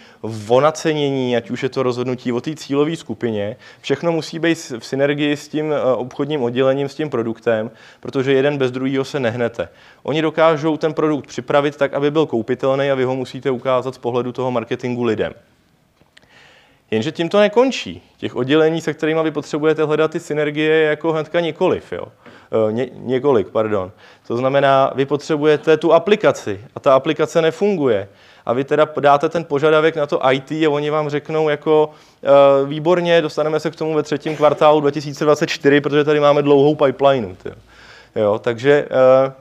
o nacenění, ať už je to rozhodnutí o té cílové skupině, všechno musí být v synergii s tím eh, obchodním oddělením, s tím produktem, protože jeden bez druhého se nehnete. Oni dokážou ten produkt připravit tak, aby byl koupitelný a vy ho musíte ukázat z pohledu toho marketingu lidem. Jenže tím to nekončí. Těch oddělení, se kterými vy potřebujete hledat ty synergie, je jako hnedka nikoliv. Jo. Eh, ně, několik, pardon. To znamená, vy potřebujete tu aplikaci a ta aplikace nefunguje. A vy teda dáte ten požadavek na to IT a oni vám řeknou jako uh, výborně, dostaneme se k tomu ve třetím kvartálu 2024, protože tady máme dlouhou pipeline. Jo, takže uh,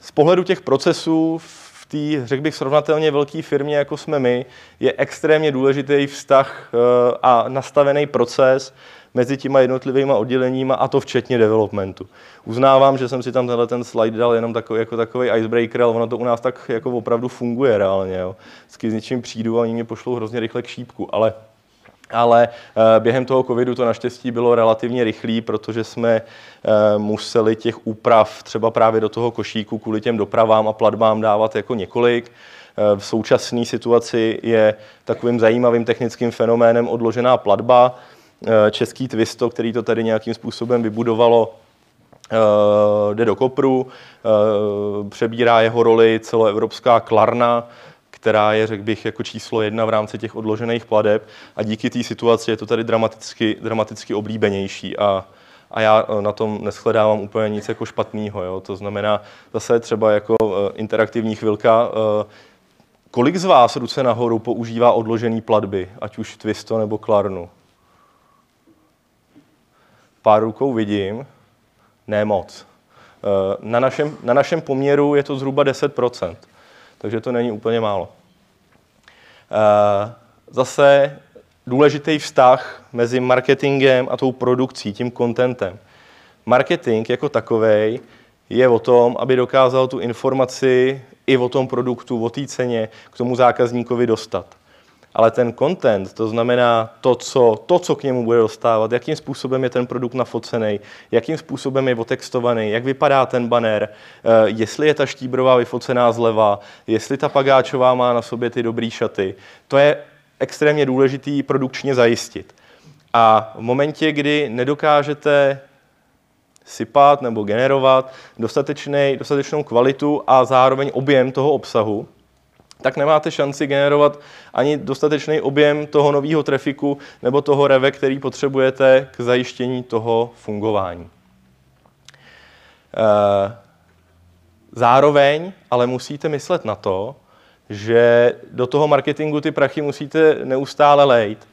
z pohledu těch procesů v té, řekl bych, srovnatelně velké firmě, jako jsme my, je extrémně důležitý vztah uh, a nastavený proces mezi těma jednotlivými odděleními a to včetně developmentu. Uznávám, že jsem si tam tenhle ten slide dal jenom takový, jako takový icebreaker, ale ono to u nás tak jako opravdu funguje reálně. Jo. Vždycky s něčím přijdu a oni mě pošlou hrozně rychle k šípku, ale ale eh, během toho covidu to naštěstí bylo relativně rychlé, protože jsme eh, museli těch úprav třeba právě do toho košíku kvůli těm dopravám a platbám dávat jako několik. Eh, v současné situaci je takovým zajímavým technickým fenoménem odložená platba, český Twisto, který to tady nějakým způsobem vybudovalo, jde do kopru, přebírá jeho roli celoevropská Klarna, která je, řekl bych, jako číslo jedna v rámci těch odložených pladeb a díky té situaci je to tady dramaticky, dramaticky oblíbenější a, a já na tom neschledávám úplně nic jako špatného. Jo? To znamená zase třeba jako interaktivní chvilka, kolik z vás ruce nahoru používá odložené platby, ať už Twisto nebo Klarnu? pár rukou vidím, ne moc. Eh, na našem, na našem poměru je to zhruba 10%, takže to není úplně málo. Eh, zase důležitý vztah mezi marketingem a tou produkcí, tím contentem. Marketing jako takový je o tom, aby dokázal tu informaci i o tom produktu, o té ceně k tomu zákazníkovi dostat ale ten content, to znamená to co, to, co k němu bude dostávat, jakým způsobem je ten produkt nafocený, jakým způsobem je otextovaný, jak vypadá ten banner, eh, jestli je ta štíbrová vyfocená zleva, jestli ta pagáčová má na sobě ty dobré šaty, to je extrémně důležitý produkčně zajistit. A v momentě, kdy nedokážete sypat nebo generovat dostatečnou kvalitu a zároveň objem toho obsahu, tak nemáte šanci generovat ani dostatečný objem toho nového trafiku nebo toho reve, který potřebujete k zajištění toho fungování. Eh, zároveň ale musíte myslet na to, že do toho marketingu ty prachy musíte neustále lejt.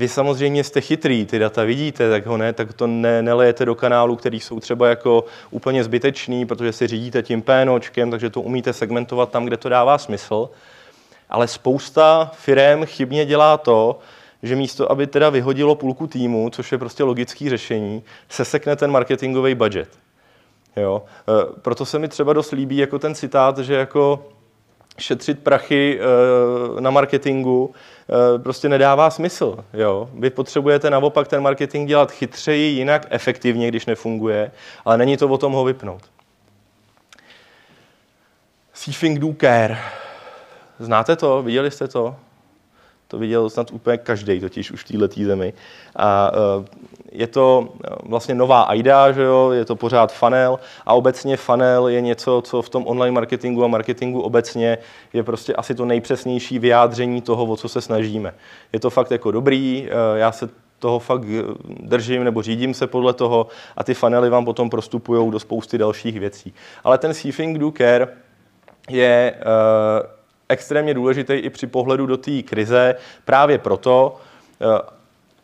Vy samozřejmě jste chytrý, ty data vidíte, tak, ho ne, tak to ne, nelejete do kanálu, který jsou třeba jako úplně zbytečný, protože si řídíte tím PNOčkem, takže to umíte segmentovat tam, kde to dává smysl. Ale spousta firm chybně dělá to, že místo, aby teda vyhodilo půlku týmu, což je prostě logický řešení, se sekne ten marketingový budget. Jo? E, proto se mi třeba dost líbí jako ten citát, že jako šetřit prachy e, na marketingu e, prostě nedává smysl. Jo? Vy potřebujete naopak ten marketing dělat chytřeji, jinak efektivně, když nefunguje, ale není to o tom ho vypnout. Seafing do care. Znáte to? Viděli jste to? To viděl snad úplně každý, totiž už v této zemi. A e, je to e, vlastně nová AIDA, že jo? je to pořád funnel a obecně funnel je něco, co v tom online marketingu a marketingu obecně je prostě asi to nejpřesnější vyjádření toho, o co se snažíme. Je to fakt jako dobrý, e, já se toho fakt držím nebo řídím se podle toho a ty funnely vám potom prostupují do spousty dalších věcí. Ale ten Seafing Do Care je extrémně důležitý i při pohledu do té krize. Právě proto, eh,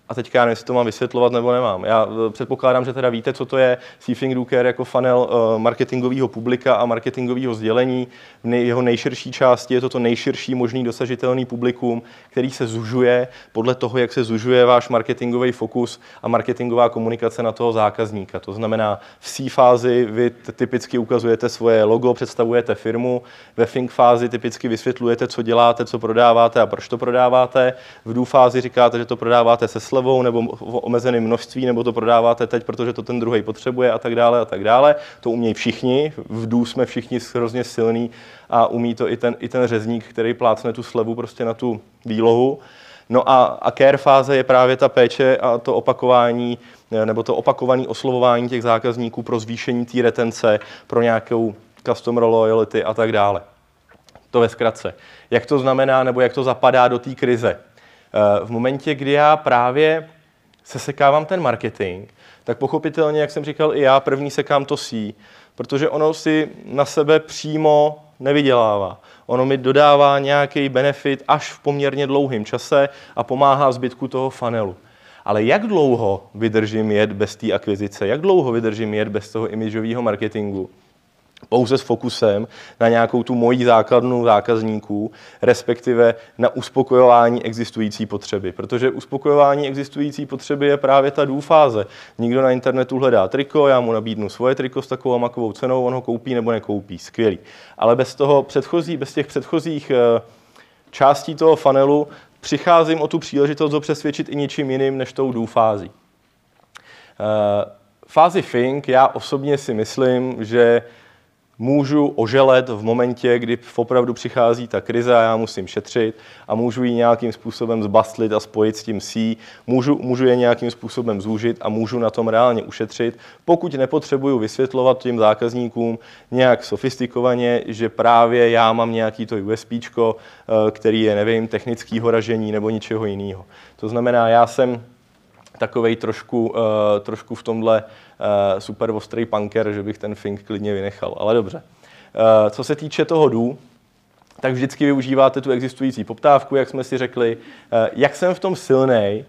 a teďka já nevím, jestli to mám vysvětlovat nebo nemám. Já eh, předpokládám, že teda víte, co to je Seafing Care jako funnel eh, marketingového publika a marketingového sdělení. V jeho nejširší části je to to nejširší možný dosažitelný publikum, který se zužuje podle toho, jak se zužuje váš marketingový fokus a marketingová komunikace na toho zákazníka. To znamená, v C fázi vy typicky ukazujete svoje logo, představujete firmu, ve Think fázi typicky vysvětlujete, co děláte, co prodáváte a proč to prodáváte. V Do fázi říkáte, že to prodáváte se slevou nebo v omezeném množství, nebo to prodáváte teď, protože to ten druhý potřebuje a tak dále a tak dále. To umějí všichni, v dů jsme všichni hrozně silní a umí to i ten, i ten řezník, který plácne tu slevu prostě na tu výlohu. No a, a care fáze je právě ta péče a to opakování, nebo to opakované oslovování těch zákazníků pro zvýšení té retence, pro nějakou customer loyalty a tak dále. To ve zkratce. Jak to znamená, nebo jak to zapadá do té krize? Eh, v momentě, kdy já právě se sekávám ten marketing, tak pochopitelně, jak jsem říkal i já, první sekám to sí, protože ono si na sebe přímo nevydělává. Ono mi dodává nějaký benefit až v poměrně dlouhém čase a pomáhá zbytku toho funnelu. Ale jak dlouho vydržím jet bez té akvizice? Jak dlouho vydržím jet bez toho imidžového marketingu? Pouze s fokusem na nějakou tu mojí základnu zákazníků, respektive na uspokojování existující potřeby. Protože uspokojování existující potřeby je právě ta důfáze. Nikdo na internetu hledá triko, já mu nabídnu svoje triko s takovou makovou cenou, on ho koupí nebo nekoupí. Skvělý. Ale bez toho předchozí, bez těch předchozích eh, částí toho funnelu přicházím o tu příležitost ho přesvědčit i něčím jiným než tou důfází. Eh, fázi Think já osobně si myslím, že můžu oželet v momentě, kdy opravdu přichází ta krize a já musím šetřit a můžu ji nějakým způsobem zbastlit a spojit s tím C, můžu, můžu je nějakým způsobem zúžit a můžu na tom reálně ušetřit, pokud nepotřebuju vysvětlovat těm zákazníkům nějak sofistikovaně, že právě já mám nějaký to USP, eh, který je, nevím, technického ražení nebo ničeho jiného. To znamená, já jsem takovej trošku, uh, trošku v tomhle super ostrý punker, že bych ten Fink klidně vynechal, ale dobře. Uh, co se týče toho dů, tak vždycky využíváte tu existující poptávku, jak jsme si řekli. Uh, jak jsem v tom silný,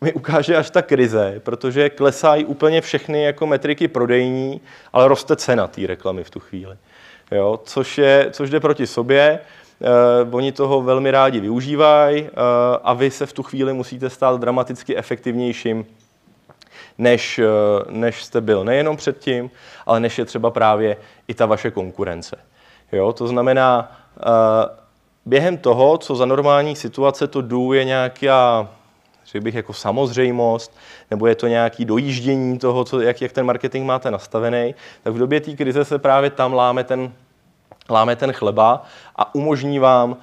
mi ukáže až ta krize, protože klesají úplně všechny jako metriky prodejní, ale roste cena té reklamy v tu chvíli. Jo, což, je, což jde proti sobě. Uh, oni toho velmi rádi využívají uh, a vy se v tu chvíli musíte stát dramaticky efektivnějším, než, uh, než jste byl nejenom předtím, ale než je třeba právě i ta vaše konkurence. Jo? To znamená, uh, během toho, co za normální situace to dů je nějaká řekl bych jako samozřejmost, nebo je to nějaký dojíždění toho, co, jak, jak ten marketing máte nastavený, tak v době té krize se právě tam láme ten láme ten chleba a umožní vám uh,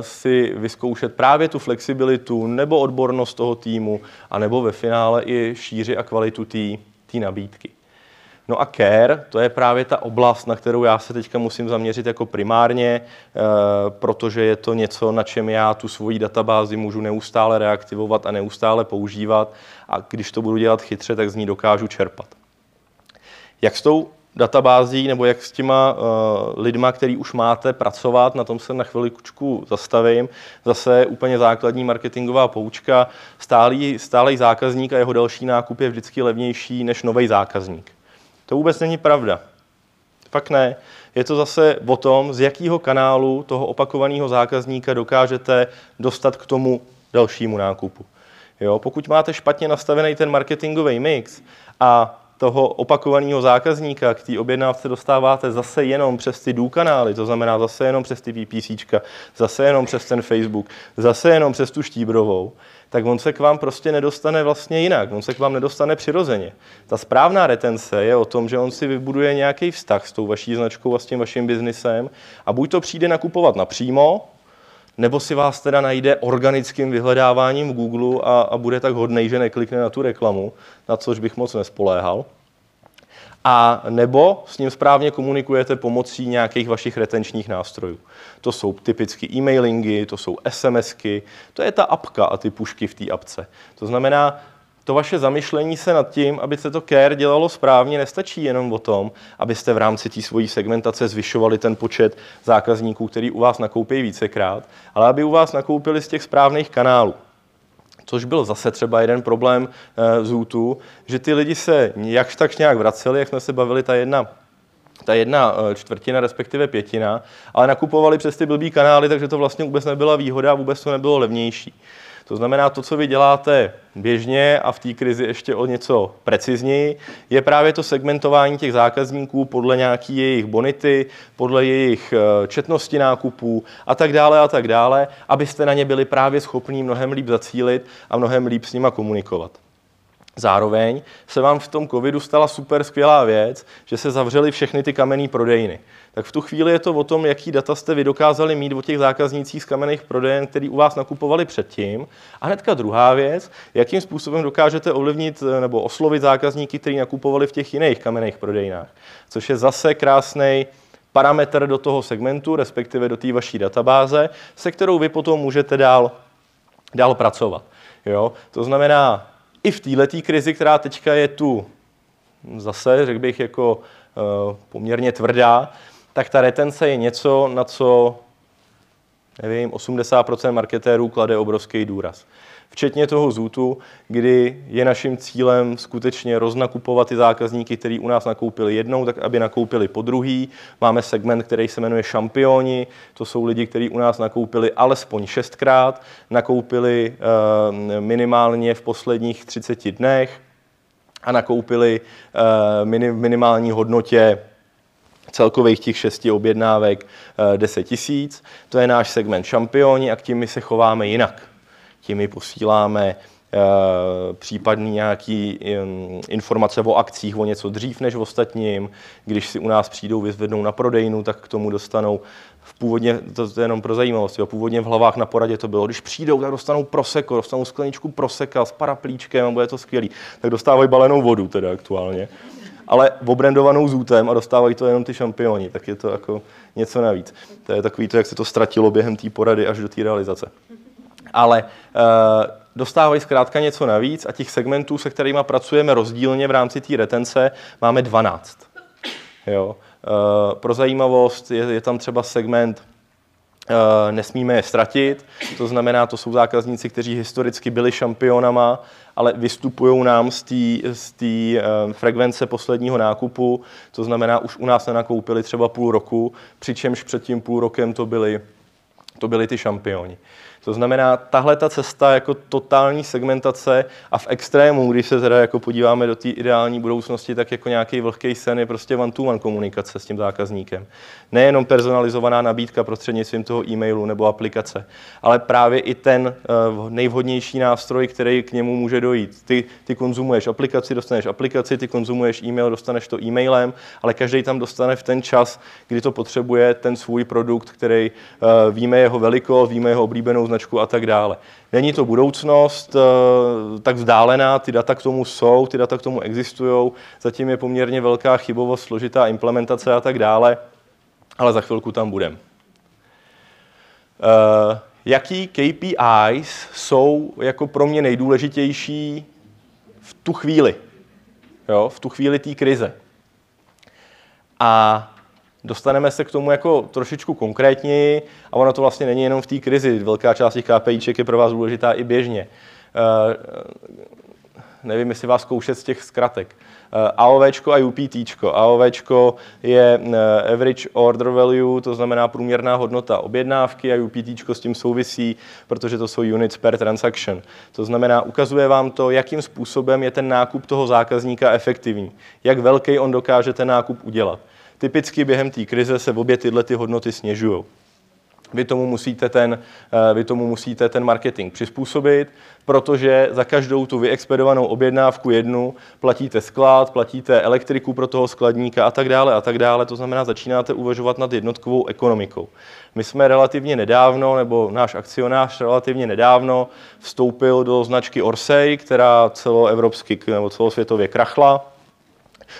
si vyzkoušet právě tu flexibilitu nebo odbornost toho týmu, a nebo ve finále i šíři a kvalitu té nabídky. No a care, to je právě ta oblast, na kterou já se teďka musím zaměřit jako primárně, uh, protože je to něco, na čem já tu svoji databázi můžu neustále reaktivovat a neustále používat a když to budu dělat chytře, tak z ní dokážu čerpat. Jak s tou databází nebo jak s těma uh, lidma, který už máte pracovat, na tom se na chviličku zastavím. Zase úplně základní marketingová poučka. Stálý, stálý zákazník a jeho další nákup je vždycky levnější než nový zákazník. To vůbec není pravda. Fakt ne. Je to zase o tom, z jakého kanálu toho opakovaného zákazníka dokážete dostat k tomu dalšímu nákupu. Jo, pokud máte špatně nastavený ten marketingový mix a toho opakovaného zákazníka k té objednávce dostáváte zase jenom přes ty kanály, to znamená zase jenom přes ty VPC, zase jenom přes ten Facebook, zase jenom přes tu štíbrovou, tak on se k vám prostě nedostane vlastně jinak, on se k vám nedostane přirozeně. Ta správná retence je o tom, že on si vybuduje nějaký vztah s tou vaší značkou a s tím vaším biznisem a buď to přijde nakupovat napřímo, nebo si vás teda najde organickým vyhledáváním v Google a, a bude tak hodnej, že neklikne na tu reklamu, na což bych moc nespoléhal. A nebo s ním správně komunikujete pomocí nějakých vašich retenčních nástrojů. To jsou typicky e-mailingy, to jsou SMSky, to je ta apka a ty pušky v té apce. To znamená, to vaše zamyšlení se nad tím, aby se to care dělalo správně, nestačí jenom o tom, abyste v rámci té svojí segmentace zvyšovali ten počet zákazníků, který u vás nakoupí vícekrát, ale aby u vás nakoupili z těch správných kanálů. Což byl zase třeba jeden problém e, z YouTube, že ty lidi se jakž tak nějak vraceli, jak jsme se bavili, ta jedna ta jedna eh, čtvrtina, respektive pětina, ale nakupovali přes ty blbý kanály, takže to vlastně vůbec nebyla výhoda vůbec to nebylo levnější. To znamená, to, co vy děláte běžně a v té krizi ještě o něco precizněji, je právě to segmentování těch zákazníků podle nějaký jejich bonity, podle jejich eh, četnosti nákupů a tak dále a tak dále, abyste na ně byli právě schopní mnohem líp zacílit a mnohem líp s nima komunikovat. Zároveň se vám v tom covidu stala super skvělá věc, že se zavřely všechny ty kamenné prodejny. Tak v tu chvíli je to o tom, jaký data jste vy dokázali mít o těch zákaznících z kamenných prodejen, který u vás nakupovali předtím. A hnedka druhá věc, jakým způsobem dokážete ovlivnit eh, nebo oslovit zákazníky, kteří nakupovali v těch jiných kamenných prodejnách. Což je zase krásný parametr do toho segmentu, respektive do té vaší databáze, se kterou vy potom můžete dál, dál pracovat. Jo? To znamená, i v této krizi, která teďka je tu zase, řekl bych, jako uh, poměrně tvrdá, tak ta retence je něco, na co, nevím, 80% marketérů klade obrovský důraz. Včetně toho zůtu, kdy je naším cílem skutečně roznakupovat ty zákazníky, kteří u nás nakoupili jednou, tak aby nakoupili po druhý. Máme segment, který se jmenuje šampioni. To jsou lidi, kteří u nás nakoupili alespoň šestkrát, nakoupili uh, minimálně v posledních 30 dnech a nakoupili uh, v minimální hodnotě celkových těch šesti objednávek 10 eh, tisíc. To je náš segment šampioni a k tím my se chováme jinak. Tím my posíláme eh, případný nějaký informace o akcích o něco dřív než ostatním. Když si u nás přijdou, vyzvednou na prodejnu, tak k tomu dostanou v původně, to, to je jenom pro zajímavost, jo, původně v hlavách na poradě to bylo, když přijdou, tak dostanou proseko, dostanou skleničku proseka s paraplíčkem a bude to skvělý. Tak dostávají balenou vodu teda aktuálně ale obrandovanou zůtem a dostávají to jenom ty šampioni, tak je to jako něco navíc. To je takový to, jak se to ztratilo během té porady až do té realizace. Ale uh, dostávají zkrátka něco navíc a těch segmentů, se kterými pracujeme rozdílně v rámci té retence, máme 12. Jo. Uh, pro zajímavost je, je tam třeba segment Uh, nesmíme je ztratit, to znamená, to jsou zákazníci, kteří historicky byli šampionama ale vystupují nám z té z uh, frekvence posledního nákupu, to znamená, už u nás nenakoupili třeba půl roku, přičemž před tím půl rokem to byli, to byli ty šampioni. To znamená, tahle ta cesta jako totální segmentace a v extrému, když se teda jako podíváme do té ideální budoucnosti, tak jako nějaký vlhký sen je prostě one-to-one komunikace s tím zákazníkem. Nejenom personalizovaná nabídka prostřednictvím toho e-mailu nebo aplikace, ale právě i ten uh, nejvhodnější nástroj, který k němu může dojít. Ty, ty konzumuješ aplikaci, dostaneš aplikaci, ty konzumuješ e-mail, dostaneš to e-mailem, ale každý tam dostane v ten čas, kdy to potřebuje, ten svůj produkt, který uh, víme jeho velikost, víme jeho oblíbenou značku a tak dále. Není to budoucnost eh, tak vzdálená, ty data k tomu jsou, ty data k tomu existují, zatím je poměrně velká chybovost, složitá implementace a tak dále, ale za chvilku tam budeme. Eh, jaký KPIs jsou jako pro mě nejdůležitější v tu chvíli, jo, v tu chvíli té krize? A dostaneme se k tomu jako trošičku konkrétněji a ono to vlastně není jenom v té krizi. Velká část těch KPIček je pro vás důležitá i běžně. Eh, nevím, jestli vás zkoušet z těch zkratek. Eh, AOV a UPT. AOV je eh, average order value, to znamená průměrná hodnota objednávky a UPT s tím souvisí, protože to jsou units per transaction. To znamená, ukazuje vám to, jakým způsobem je ten nákup toho zákazníka efektivní, jak velký on dokáže ten nákup udělat. Typicky během té krize se obě tyhle ty hodnoty sněžují. Vy tomu, musíte ten, eh, vy tomu musíte ten marketing přizpůsobit, protože za každou tu vyexpedovanou objednávku jednu platíte sklad, platíte elektriku pro toho skladníka a tak dále a tak dále. To znamená, začínáte uvažovat nad jednotkovou ekonomikou. My jsme relativně nedávno, nebo náš akcionář relativně nedávno vstoupil do značky Orsay, která celoevropsky nebo celosvětově krachla.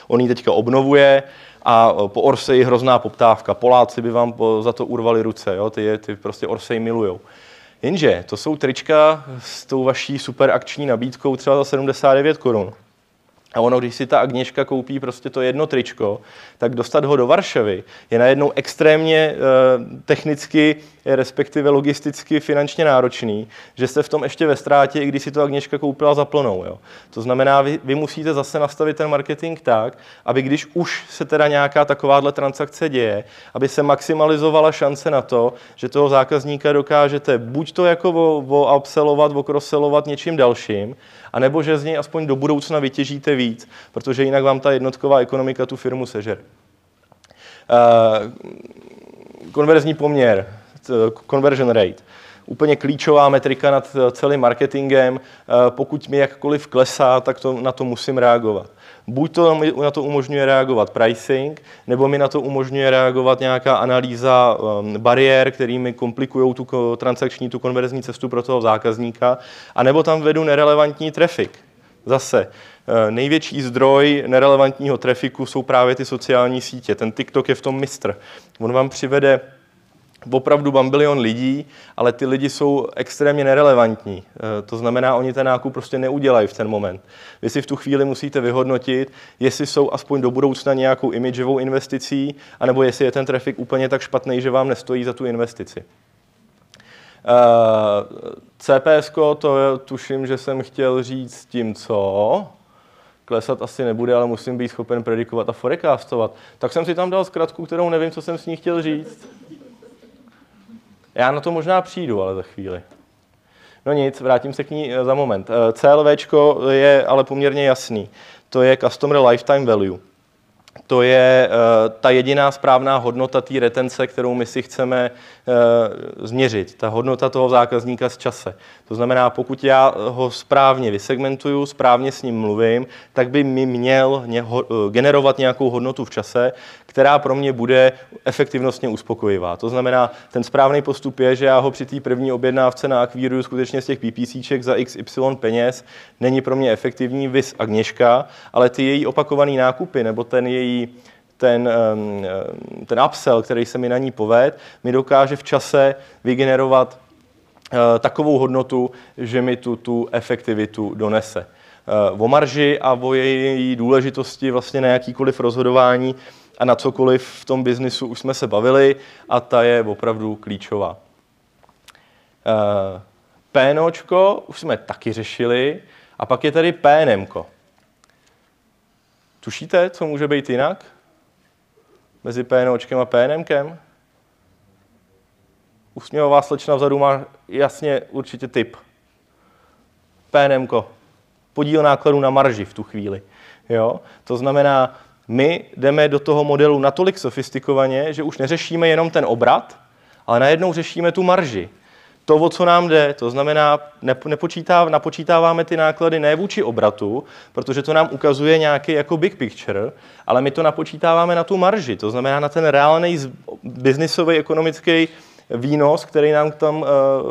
On ji teďka obnovuje, a po Orseji hrozná poptávka. Poláci by vám za to urvali ruce, jo? Ty, ty prostě Orsej milujou. Jenže to jsou trička s tou vaší super akční nabídkou třeba za 79 korun. A ono, když si ta Agněška koupí prostě to jedno tričko, tak dostat ho do Varšavy je najednou extrémně e, technicky, respektive logisticky, finančně náročný, že jste v tom ještě ve ztrátě, i když si to Agněška koupila za plnou. Jo. To znamená, vy, vy musíte zase nastavit ten marketing tak, aby když už se teda nějaká takováhle transakce děje, aby se maximalizovala šance na to, že toho zákazníka dokážete buď to jako o-upsellovat, o-crosselovat něčím dalším, anebo že z něj aspoň do budoucna vytěžíte víc, protože jinak vám ta jednotková ekonomika tu firmu sežere. Uh, konverzní poměr, conversion rate. Úplně klíčová metrika nad celým marketingem. Pokud mi jakkoliv klesá, tak to, na to musím reagovat. Buď to mi na to umožňuje reagovat pricing, nebo mi na to umožňuje reagovat nějaká analýza um, bariér, kterými komplikují tu transakční, tu konverzní cestu pro toho zákazníka, a nebo tam vedu nerelevantní trafik. Zase, eh, největší zdroj nerelevantního trafiku jsou právě ty sociální sítě. Ten TikTok je v tom mistr. On vám přivede opravdu bambilion lidí, ale ty lidi jsou extrémně nerelevantní. Eh, to znamená, oni ten nákup prostě neudělají v ten moment. Vy si v tu chvíli musíte vyhodnotit, jestli jsou aspoň do budoucna nějakou imidžovou investicí, anebo jestli je ten trafik úplně tak špatný, že vám nestojí za tu investici. Eh, CPS, to tuším, že jsem chtěl říct tím, co klesat asi nebude, ale musím být schopen predikovat a forecastovat. Tak jsem si tam dal zkratku, kterou nevím, co jsem s ní chtěl říct. Já na to možná přijdu, ale za chvíli. No nic, vrátím se k ní eh, za moment. Eh, CLV je ale poměrně jasný. To je Customer Lifetime Value to je uh, ta jediná správná hodnota té retence, kterou my si chceme uh, změřit. Ta hodnota toho zákazníka z čase. To znamená, pokud já ho správně vysegmentuju, správně s ním mluvím, tak by mi měl uh, generovat nějakou hodnotu v čase, která pro mě bude efektivnostně uspokojivá. To znamená, ten správný postup je, že já ho při té první objednávce na akvíru skutečně z těch PPCček za XY peněz není pro mě efektivní vis Agněška, ale ty její opakované nákupy nebo ten její ten, ten upsell, který se mi na ní poved, mi dokáže v čase vygenerovat eh, takovou hodnotu, že mi tu, tu efektivitu donese. Eh, o marži a o její důležitosti vlastně na jakýkoliv rozhodování a na cokoliv v tom biznisu už jsme se bavili a ta je opravdu klíčová. Eh, PNOčko už jsme taky řešili a pak je tady PNMko. Tušíte, co může být jinak mezi PNOčkem a PNMkem? Usměvavá slečna vzadu má jasně určitě typ. PNMko. Podíl nákladů na marži v tu chvíli. Jo? To znamená, my jdeme do toho modelu natolik sofistikovaně, že už neřešíme jenom ten obrat, ale najednou řešíme tu marži. To, o co nám jde, to znamená, nepočítá, napočítáváme ty náklady ne vůči obratu, protože to nám ukazuje nějaký jako big picture, ale my to napočítáváme na tu marži, to znamená na ten reálný biznisový ekonomický výnos, který nám tam uh,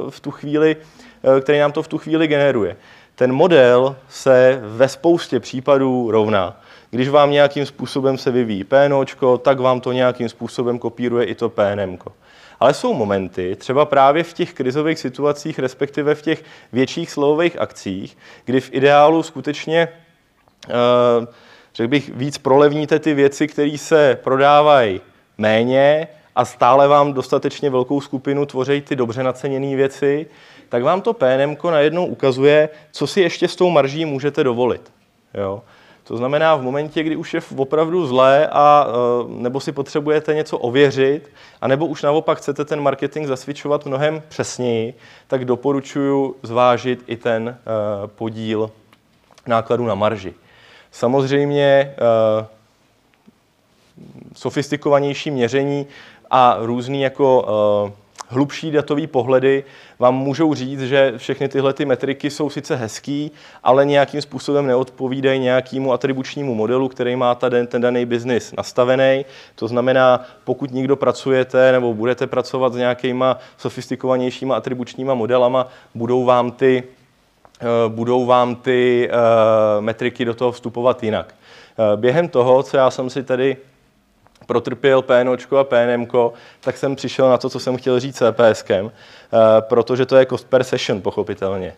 v tu chvíli, uh, který nám to v tu chvíli generuje. Ten model se ve spoustě případů rovná. Když vám nějakým způsobem se vyvíjí PNOčko, tak vám to nějakým způsobem kopíruje i to PNMko. Ale jsou momenty, třeba právě v těch krizových situacích, respektive v těch větších slovových akcích, kdy v ideálu skutečně uh, řekl bych, víc prolevníte ty věci, které se prodávají méně a stále vám dostatečně velkou skupinu tvoří ty dobře naceněné věci, tak vám to PNM najednou ukazuje, co si ještě s tou marží můžete dovolit. Jo? To znamená, v momentě, kdy už je opravdu zlé a e, nebo si potřebujete něco ověřit, a nebo už naopak chcete ten marketing zasvědčovat mnohem přesněji, tak doporučuji zvážit i ten e, podíl nákladů na marži. Samozřejmě e, sofistikovanější měření a různý jako hlubší datový pohledy vám můžou říct, že všechny tyhle ty metriky jsou sice hezký, ale nějakým způsobem neodpovídají nějakému atribučnímu modelu, který má ten, ten daný biznis nastavený. To znamená, pokud někdo pracujete nebo budete pracovat s nějakýma sofistikovanějšíma atribučníma modelama, budou vám ty, eh, budou vám ty eh, metriky do toho vstupovat jinak. Eh, během toho, co já jsem si tady protrpěl PNOčko a PNMko, tak jsem přišel na to, co jsem chtěl říct CPSkem, eh, protože to je cost per session, pochopitelně.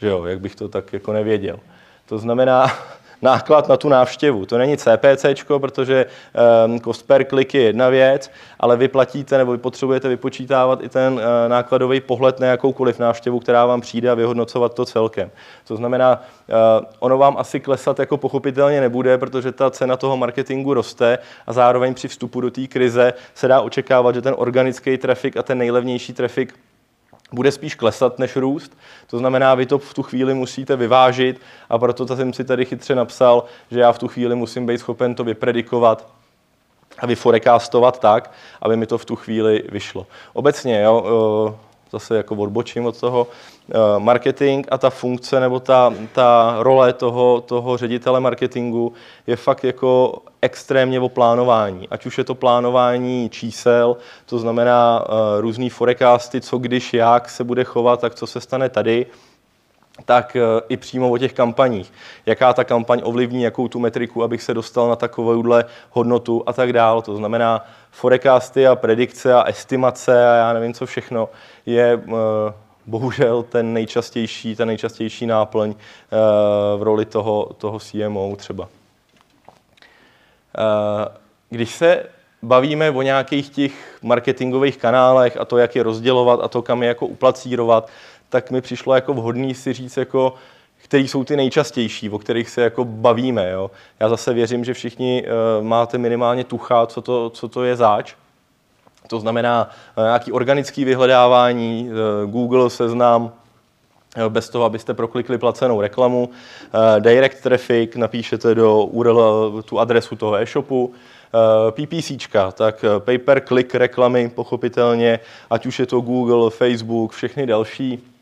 Že jo, jak bych to tak jako nevěděl. To znamená, náklad na tu návštěvu. To není CPC, protože um, cost per click je jedna věc, ale vy platíte nebo vy potřebujete vypočítávat i ten uh, nákladový pohled na jakoukoliv návštěvu, která vám přijde a vyhodnocovat to celkem. To znamená, uh, ono vám asi klesat jako pochopitelně nebude, protože ta cena toho marketingu roste a zároveň při vstupu do té krize se dá očekávat, že ten organický trafik a ten nejlevnější trafik bude spíš klesat než růst. To znamená, vy to v tu chvíli musíte vyvážit a proto jsem si tady chytře napsal, že já v tu chvíli musím být schopen to vypredikovat a vyforecastovat tak, aby mi to v tu chvíli vyšlo. Obecně, jo, zase jako odbočím od toho, eh, marketing a ta funkce nebo ta, ta role toho, toho ředitele marketingu je fakt jako extrémně o plánování. Ať už je to plánování čísel, to znamená uh, různý forecasty, co když, jak se bude chovat, tak co se stane tady, tak uh, i přímo o těch kampaních. Jaká ta kampaň ovlivní, jakou tu metriku, abych se dostal na takovouhle hodnotu a tak dál. To znamená, forecasty a predikce a estimace a já nevím co všechno je uh, bohužel ten nejčastější, ta nejčastější náplň uh, v roli toho, toho CMO třeba. Uh, když se bavíme o nějakých těch marketingových kanálech a to, jak je rozdělovat a to, kam je jako uplacírovat, tak mi přišlo jako vhodný si říct, jako, který jsou ty nejčastější, o kterých se jako bavíme. Jo. Já zase věřím, že všichni uh, máte minimálně tucha, co to, co to je zač. To znamená uh, nějaký organický vyhledávání, uh, Google, seznam, bez toho, abyste proklikli placenou reklamu. Direct traffic, napíšete do URL tu adresu toho e-shopu. PPC, tak pay per click reklamy, pochopitelně, ať už je to Google, Facebook, všechny další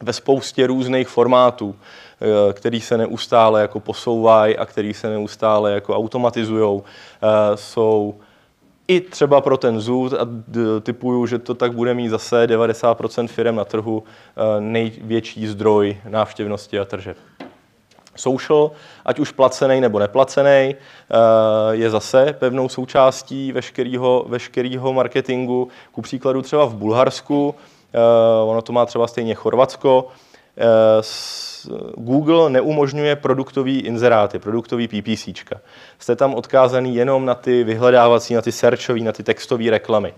ve spoustě různých formátů, eh, který se neustále jako posouvají a který se neustále jako automatizují, eh, jsou i třeba pro ten ZUD a typuju, že to tak bude mít zase 90% firm na trhu eh, největší zdroj návštěvnosti a tržeb. Social, ať už placený nebo neplacený, je zase pevnou součástí veškerého, veškerého marketingu. Ku příkladu třeba v Bulharsku ono to má třeba stejně Chorvatsko. Uh, Google neumožňuje produktový inzeráty, produktový PPC. Jste tam odkázaný jenom na ty vyhledávací, na ty searchové, na ty textové reklamy.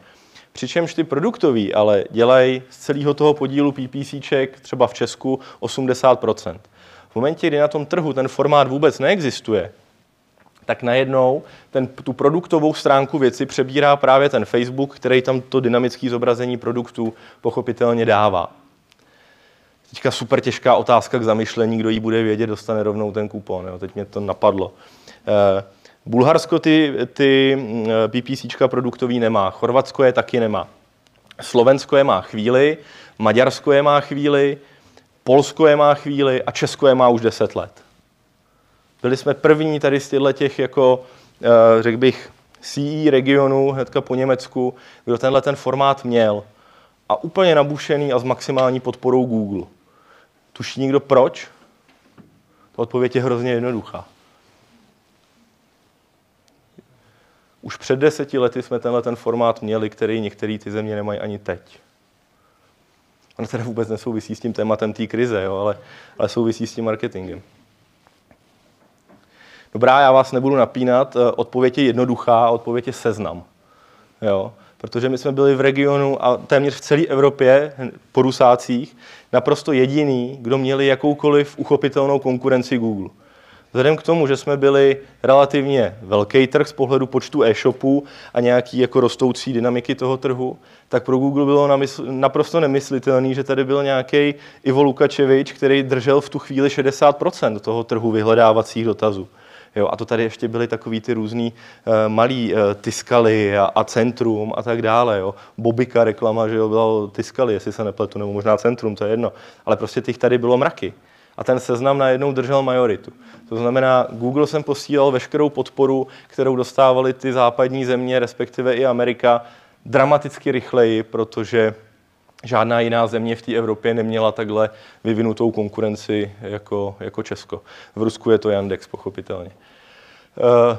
Přičemž ty produktový ale dělají z celého toho podílu PPC třeba v Česku 80%. V momentě, kdy na tom trhu ten formát vůbec neexistuje, tak najednou ten, tu produktovou stránku věci přebírá právě ten Facebook, který tam to dynamické zobrazení produktů pochopitelně dává. Teďka super těžká otázka k zamyšlení, kdo ji bude vědět, dostane rovnou ten kupon. Jo. Teď mě to napadlo. Eh, Bulharsko ty, ty eh, PPC produktový nemá, Chorvatsko je taky nemá. Slovensko je má chvíli, Maďarsko je má chvíli, Polsko je má chvíli a Česko je má už 10 let. Byli jsme první tady z těch, jako, eh, řekl bych, CE regionu, hnedka po Německu, kdo tenhle ten formát měl. A úplně nabušený a s maximální podporou Google. Tuší někdo proč? Ta odpověď je hrozně jednoduchá. Už před deseti lety jsme tenhle ten formát měli, který některé ty země nemají ani teď. On teda vůbec nesouvisí s tím tématem té krize, jo, ale, ale souvisí s tím marketingem. Dobrá, já vás nebudu napínat, eh, odpověď je jednoduchá, odpověď je seznam. Jo? Protože my jsme byli v regionu a téměř v celé Evropě, po Rusácích, naprosto jediný, kdo měli jakoukoliv uchopitelnou konkurenci Google. Vzhledem k tomu, že jsme byli relativně velký trh z pohledu počtu e-shopů a nějaký jako rostoucí dynamiky toho trhu, tak pro Google bylo naprosto nemyslitelný, že tady byl nějaký Ivo Lukačevič, který držel v tu chvíli 60% toho trhu vyhledávacích dotazů. Jo, a to tady ještě byly takový ty různý uh, malý uh, Tiskaly a, a Centrum a tak dále. Jo. Bobika reklama, že jo, byla Tiskaly, jestli se nepletu, nebo možná Centrum, to je jedno. Ale prostě těch tady bylo mraky. A ten seznam najednou držel majoritu. To znamená, Google jsem posílal veškerou podporu, kterou dostávali ty západní země, respektive i Amerika, dramaticky rychleji, protože žádná jiná země v té Evropě neměla takhle vyvinutou konkurenci jako, jako Česko. V Rusku je to Yandex, pochopitelně. Uh,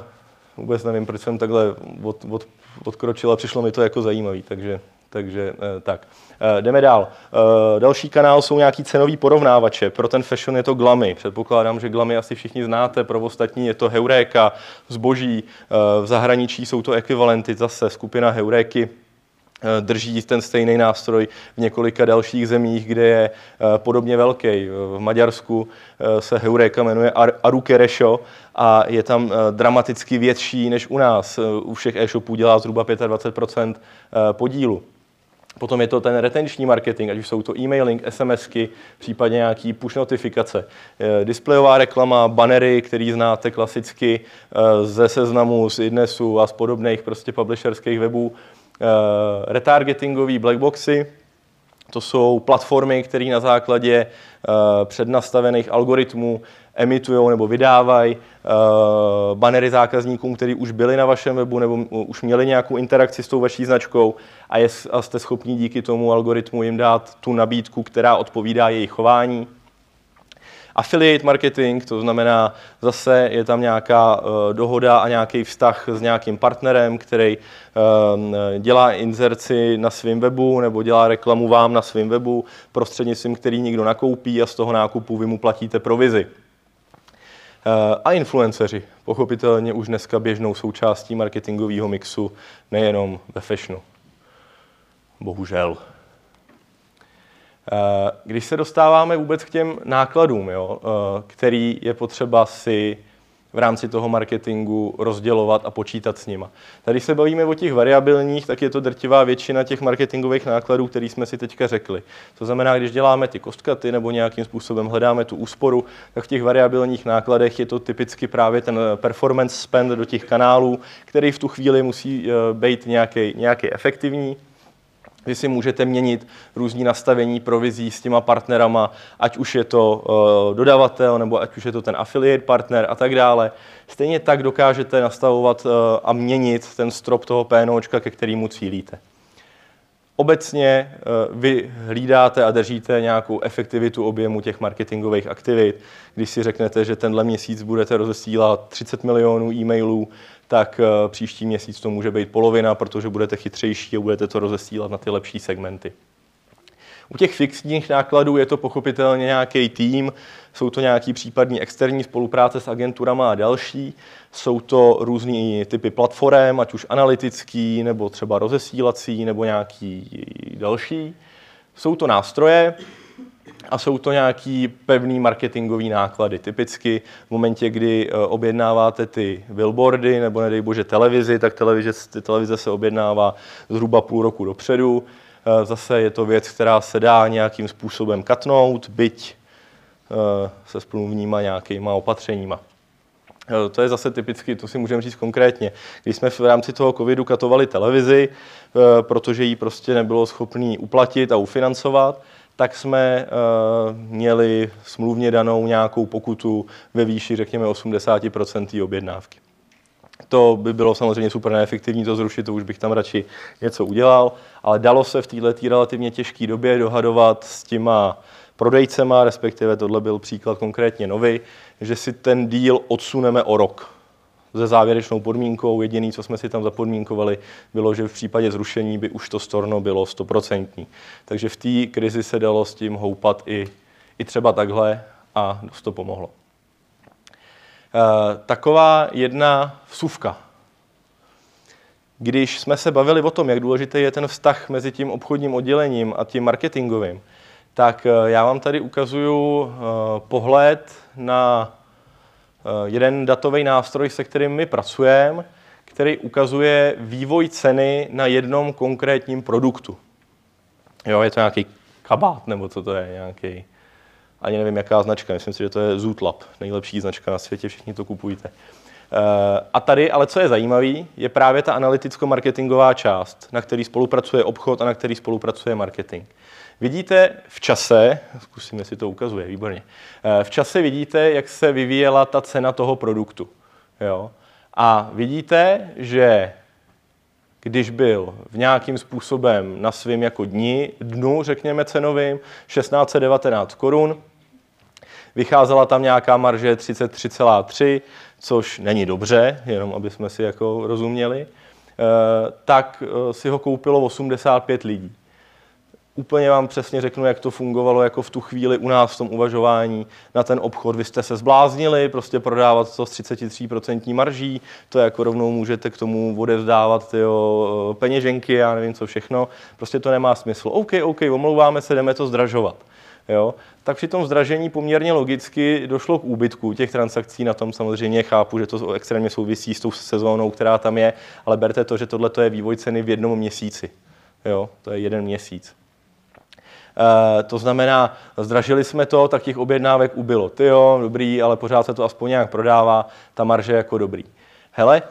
vůbec nevím, proč jsem takhle od, od, odkročil a přišlo mi to jako zajímavý, takže, takže uh, tak. Uh, jdeme dál. Uh, další kanál jsou nějaký cenový porovnávače. Pro ten fashion je to Glamy. Předpokládám, že Glamy asi všichni znáte. Pro ostatní je to Heuréka, zboží. Uh, v zahraničí jsou to ekvivalenty zase skupina Heuréky drží ten stejný nástroj v několika dalších zemích, kde je eh, podobně velký. V Maďarsku eh, se Heureka jmenuje Arukeresho a je tam dramaticky větší než u nás. U všech e-shopů dělá zhruba 25% podílu. Potom je to ten retenční marketing, ať už jsou to e-mailing, SMSky, případně nějaký push notifikace. Displejová reklama, bannery, který znáte klasicky ze seznamu, z Idnesu a z podobných prostě publisherských webů. Eh, retargetingové blackboxy, to jsou platformy, které na základě eh, přednastavených algoritmů emitují nebo vydávají eh, banery zákazníkům, kteří už byli na vašem webu nebo už měli nějakou interakci s tou vaší značkou a, je, a jste schopni díky tomu algoritmu jim dát tu nabídku, která odpovídá jejich chování affiliate marketing, to znamená zase je tam nějaká uh, dohoda a nějaký vztah s nějakým partnerem, který uh, dělá inzerci na svém webu nebo dělá reklamu vám na svém webu prostřednictvím, který někdo nakoupí a z toho nákupu vy mu platíte provizi. Uh, a influenceři, pochopitelně už dneska běžnou součástí marketingového mixu, nejenom ve fashionu. Bohužel. Eh, když se dostáváme vůbec k těm nákladům, jo, eh, který je potřeba si v rámci toho marketingu rozdělovat a počítat s nima. Tady se bavíme o těch variabilních, tak je to drtivá většina těch marketingových nákladů, které jsme si teďka řekli. To znamená, když děláme ty kostkaty nebo nějakým způsobem hledáme tu úsporu, tak v těch variabilních nákladech je to typicky právě ten performance spend do těch kanálů, který v tu chvíli musí eh, být nějaký, nějaký efektivní vy si můžete měnit různý nastavení provizí s těma partnerama, ať už je to uh, dodavatel, nebo ať už je to ten affiliate partner a tak dále. Stejně tak dokážete nastavovat uh, a měnit ten strop toho PNOčka, ke kterému cílíte. Obecně uh, vy hlídáte a držíte nějakou efektivitu objemu těch marketingových aktivit. Když si řeknete, že tenhle měsíc budete rozesílat 30 milionů e-mailů, tak eh, příští měsíc to může být polovina, protože budete chytřejší a budete to rozesílat na ty lepší segmenty. U těch fixních nákladů je to pochopitelně nějaký tým, jsou to nějaký případní externí spolupráce s agenturama a další, jsou to různý typy platform, ať už analytický, nebo třeba rozesílací, nebo nějaký další. Jsou to nástroje, a jsou to nějaký pevný marketingový náklady. Typicky v momentě, kdy eh, objednáváte ty billboardy nebo nedej bože televizi, tak televize, televize se objednává zhruba půl roku dopředu. Eh, zase je to věc, která se dá nějakým způsobem katnout, byť se splnuvníma nějakýma opatřeníma. To je zase typicky, to si můžeme říct konkrétně. Když jsme v rámci toho covidu katovali televizi, protože ji prostě nebylo schopný uplatit a ufinancovat, tak jsme uh, měli smluvně danou nějakou pokutu ve výši, řekněme, 80% objednávky. To by bylo samozřejmě super neefektivní to zrušit, to už bych tam radši něco udělal, ale dalo se v této relativně těžké době dohadovat s těma prodejcema, respektive tohle byl příklad konkrétně nový, že si ten díl odsuneme o rok se závěrečnou podmínkou. Jediný, co jsme si tam zapodmínkovali, bylo, že v případě zrušení by už to storno bylo stoprocentní. Takže v té krizi se dalo s tím houpat i, i třeba takhle a dost to pomohlo. taková jedna vsuvka. Když jsme se bavili o tom, jak důležitý je ten vztah mezi tím obchodním oddělením a tím marketingovým, tak eh, já vám tady ukazuju pohled na jeden datový nástroj, se kterým my pracujeme, který ukazuje vývoj ceny na jednom konkrétním produktu. Jo, je to nějaký kabát, nebo co to je, nějaký, ani nevím, jaká značka, myslím si, že to je Zootlab, nejlepší značka na světě, všichni to kupujte. Eh, a tady, ale co je zajímavé, je právě ta analyticko-marketingová část, na který spolupracuje obchod a na který spolupracuje marketing. Vidíte v čase, zkusím, jestli to ukazuje, výborně, eh, v čase vidíte, jak se vyvíjela ta cena toho produktu. Jo? A vidíte, že když byl v nějakým způsobem na svým jako dni, dnu, řekněme cenovým, 1619 korun, vycházela tam nějaká marže 33,3, což není dobře, jenom aby jsme si jako rozuměli, eh, tak eh, si ho koupilo 85 lidí úplně vám přesně řeknu, jak to fungovalo jako v tu chvíli u nás v tom uvažování na ten obchod. Vy jste se zbláznili, prostě prodávat to s 33% marží, to jako rovnou můžete k tomu odevzdávat tyjo, peněženky, já nevím co všechno, prostě to nemá smysl. OK, OK, omlouváme se, jdeme to zdražovat. Jo? Tak při tom zdražení poměrně logicky došlo k úbytku těch transakcí. Na tom samozřejmě chápu, že to extrémně souvisí s tou sezónou, která tam je, ale berte to, že tohle je vývoj ceny v jednom měsíci. Jo? To je jeden měsíc. Eh, to znamená, zdražili jsme to, tak těch objednávek ubylo. Ty jo, dobrý, ale pořád se to aspoň nějak prodává, ta marže jako dobrý. Hele,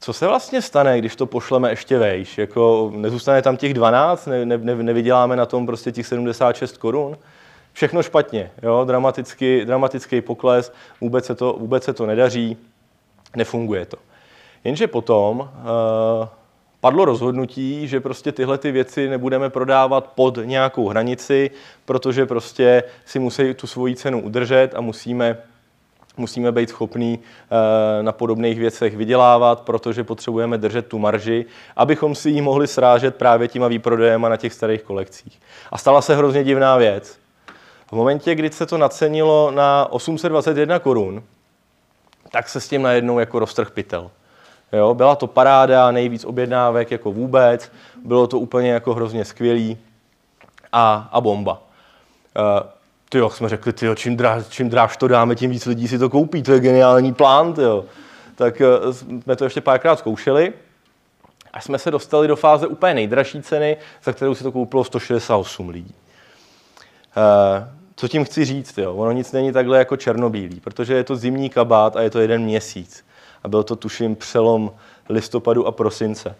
co se vlastně stane, když to pošleme ještě vejš? Jako nezůstane tam těch 12, ne, ne, nevyděláme na tom prostě těch 76 korun? Všechno špatně, jo? Dramatický, dramatický pokles, vůbec se, to, vůbec se to nedaří, nefunguje to. Jenže potom uh, padlo rozhodnutí, že prostě tyhle ty věci nebudeme prodávat pod nějakou hranici, protože prostě si musí tu svoji cenu udržet a musíme musíme být schopní eh, na podobných věcech vydělávat, protože potřebujeme držet tu marži, abychom si ji mohli srážet právě těma výprodejema na těch starých kolekcích. A stala se hrozně divná věc. V momentě, kdy se to nacenilo na 821 korun, tak se s tím najednou jako roztrh pytel. Jo, byla to paráda, nejvíc objednávek jako vůbec, bylo to úplně jako hrozně skvělý a, a bomba. Uh, ty jo, jsme řekli, tyjo, čím, dráž, čím dráž to dáme, tím víc lidí si to koupí, to je geniální plán, tyjo. Tak uh, jsme to ještě párkrát zkoušeli a jsme se dostali do fáze úplně nejdražší ceny, za kterou si to koupilo 168 lidí. Uh, co tím chci říct, jo? ono nic není takhle jako černobílý, protože je to zimní kabát a je to jeden měsíc a byl to tuším přelom listopadu a prosince.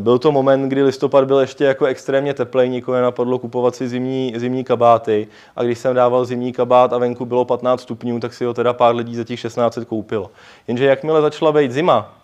Byl to moment, kdy listopad byl ještě jako extrémně teplej, nikoho nenapadlo kupovat si zimní, zimní kabáty a když jsem dával zimní kabát a venku bylo 15 stupňů, tak si ho teda pár lidí za těch 16 koupilo. Jenže jakmile začala být zima,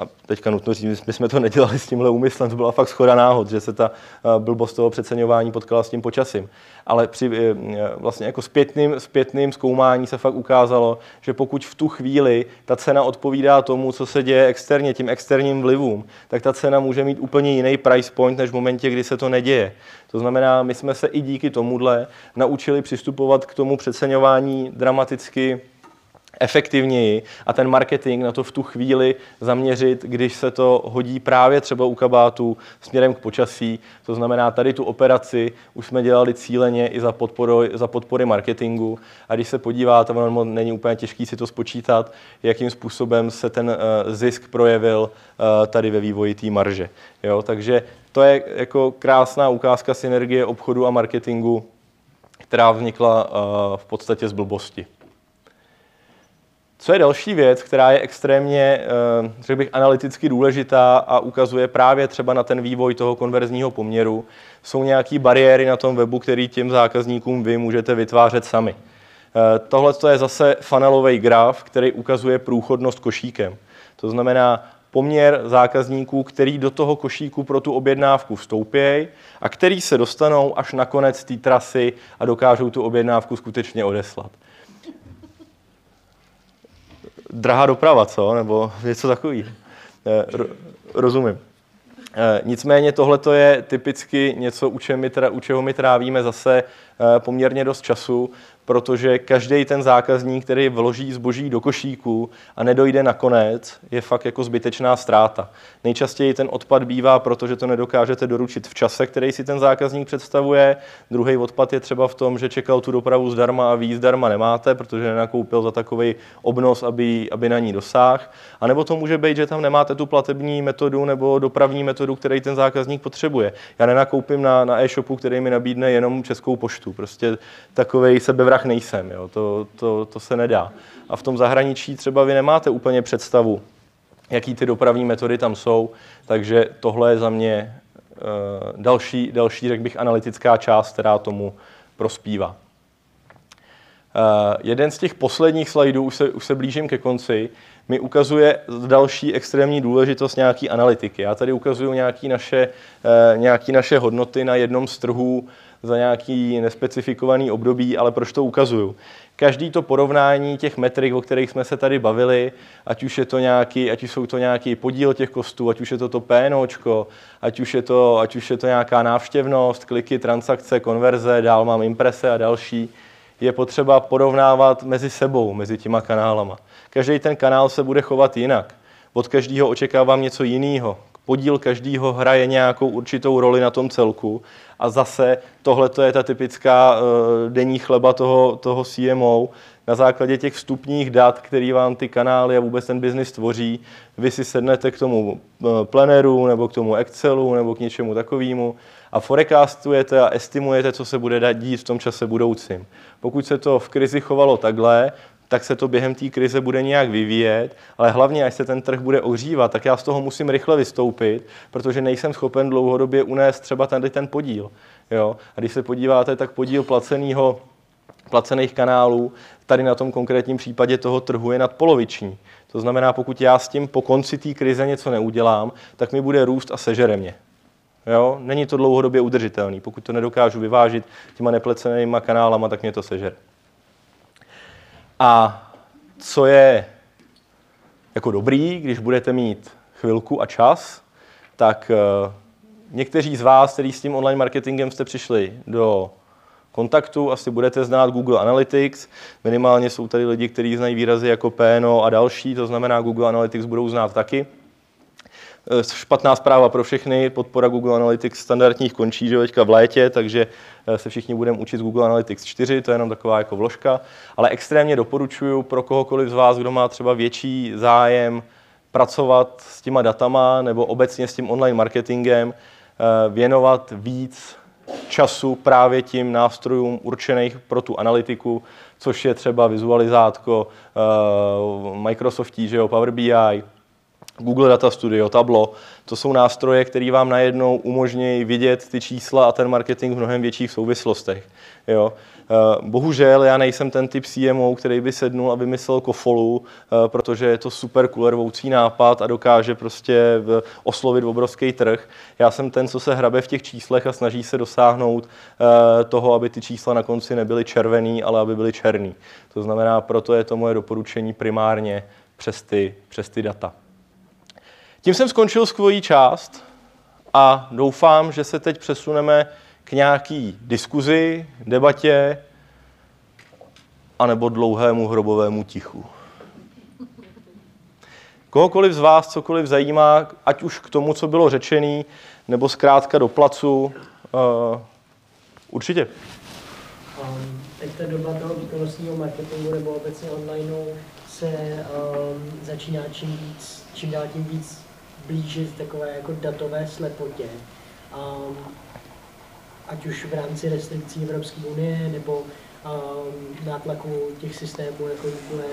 a teďka nutno říct, my jsme to nedělali s tímhle úmyslem, to byla fakt schoda náhod, že se ta eh, blbost toho přeceňování potkala s tím počasím. Ale při eh, vlastně jako zpětným, zpětným zkoumání se fakt ukázalo, že pokud v tu chvíli ta cena odpovídá tomu, co se děje externě, tím externím vlivům, tak ta cena může mít úplně jiný price point, než v momentě, kdy se to neděje. To znamená, my jsme se i díky tomuhle naučili přistupovat k tomu přeceňování dramaticky efektivněji a ten marketing na to v tu chvíli zaměřit, když se to hodí právě třeba u kabátů směrem k počasí. To znamená, tady tu operaci už jsme dělali cíleně i za, podpory, za podpory marketingu a když se podíváte, ono není úplně těžký si to spočítat, jakým způsobem se ten uh, zisk projevil uh, tady ve vývoji té marže. Jo? Takže to je jako krásná ukázka synergie obchodu a marketingu, která vznikla uh, v podstatě z blbosti. Co je další věc, která je extrémně, eh, řekl bych, analyticky důležitá a ukazuje právě třeba na ten vývoj toho konverzního poměru, jsou nějaké bariéry na tom webu, který těm zákazníkům vy můžete vytvářet sami. Eh, tohle je zase funelový graf, který ukazuje průchodnost košíkem. To znamená poměr zákazníků, který do toho košíku pro tu objednávku vstoupí a který se dostanou až na konec té trasy a dokážou tu objednávku skutečně odeslat drahá doprava, co? Nebo něco takového. Eh, rozumím. Eh, nicméně tohle je typicky něco, u, čeho my, u čeho my trávíme zase eh, poměrně dost času, protože každý ten zákazník, který vloží zboží do košíku a nedojde na konec, je fakt jako zbytečná ztráta. Nejčastěji ten odpad bývá, protože to nedokážete doručit v čase, který si ten zákazník představuje. Druhý odpad je třeba v tom, že čekal tu dopravu zdarma a víc zdarma nemáte, protože nenakoupil za takový obnos, aby, aby na ní dosáhl. A nebo to může být, že tam nemáte tu platební metodu nebo dopravní metodu, který ten zákazník potřebuje. Já nenakoupím na, na e-shopu, který mi nabídne jenom českou poštu. Prostě takový sebevrah nejsem. Jo. To, to, to se nedá. A v tom zahraničí třeba vy nemáte úplně představu, jaký ty dopravní metody tam jsou, takže tohle je za mě uh, další, další, řekl bych, analytická část, která tomu prospívá. Uh, jeden z těch posledních slajdů, už se, už se blížím ke konci, mi ukazuje další extrémní důležitost nějaký analytiky. Já tady ukazuju nějaké naše, uh, nějaký naše hodnoty na jednom z trhů za nějaký nespecifikovaný období, ale proč to ukazuju? Každý to porovnání těch metrik, o kterých jsme se tady bavili, ať už je to nějaký, ať už jsou to nějaký podíl těch kostů, ať už je to to PNOčko, ať už je to, ať už je to nějaká návštěvnost, kliky, transakce, konverze, dál mám imprese a další, je potřeba porovnávat mezi sebou, mezi těma kanálama. Každý ten kanál se bude chovat jinak. Od každého očekávám něco jiného podíl každého hraje nějakou určitou roli na tom celku. A zase tohle je ta typická uh, denní chleba toho, toho CMO. Na základě těch vstupních dat, který vám ty kanály a vůbec ten biznis tvoří, vy si sednete k tomu uh, planeru nebo k tomu Excelu nebo k něčemu takovému a forecastujete a estimujete, co se bude dít v tom čase budoucím. Pokud se to v krizi chovalo takhle, tak se to během té krize bude nějak vyvíjet, ale hlavně, až se ten trh bude ohřívat, tak já z toho musím rychle vystoupit, protože nejsem schopen dlouhodobě unést třeba tady ten podíl. Jo? A když se podíváte, tak podíl placeného placených kanálů tady na tom konkrétním případě toho trhu je nadpoloviční. To znamená, pokud já s tím po konci té krize něco neudělám, tak mi bude růst a sežere mě. Jo? Není to dlouhodobě udržitelný. Pokud to nedokážu vyvážit těma neplacenýma kanálama, tak mě to sežere. A co je jako dobrý, když budete mít chvilku a čas, tak eh, někteří z vás, kteří s tím online marketingem jste přišli do kontaktu, asi budete znát Google Analytics, minimálně jsou tady lidi, kteří znají výrazy jako PNO a další, to znamená Google Analytics budou znát taky. Eh, špatná zpráva pro všechny, podpora Google Analytics standardních končí že teďka v létě, takže eh, se všichni budeme učit Google Analytics 4, to je jenom taková jako vložka, ale extrémně doporučuji pro kohokoliv z vás, kdo má třeba větší zájem pracovat s těma datama nebo obecně s tím online marketingem, eh, věnovat víc času právě tím nástrojům určených pro tu analytiku, což je třeba vizualizátko Microsoftí, že jo, Power BI, Google Data Studio, Tableau, to jsou nástroje, které vám najednou umožňují vidět ty čísla a ten marketing v mnohem větších souvislostech. Jo. Eh, bohužel já nejsem ten typ CMO, který by sednul a vymyslel kofolu, eh, protože je to super kulervoucí nápad a dokáže prostě oslovit obrovský trh. Já jsem ten, co se hrabe v těch číslech a snaží se dosáhnout eh, toho, aby ty čísla na konci nebyly červený, ale aby byly černý. To znamená, proto je to moje doporučení primárně přes ty, přes ty data. Tím jsem skončil svoji část a doufám, že se teď přesuneme k nějaký diskuzi, debatě anebo dlouhému hrobovému tichu. Kohokoliv z vás cokoliv zajímá, ať už k tomu, co bylo řečený, nebo zkrátka do placu, uh, určitě. Um, teď ta doba toho výkonnostního marketingu nebo obecně online se um, začíná čím, víc, čím dál tím víc blížit takové jako datové slepotě. Um, ať už v rámci restrikcí Evropské unie nebo um, nátlaku těch systémů jako Google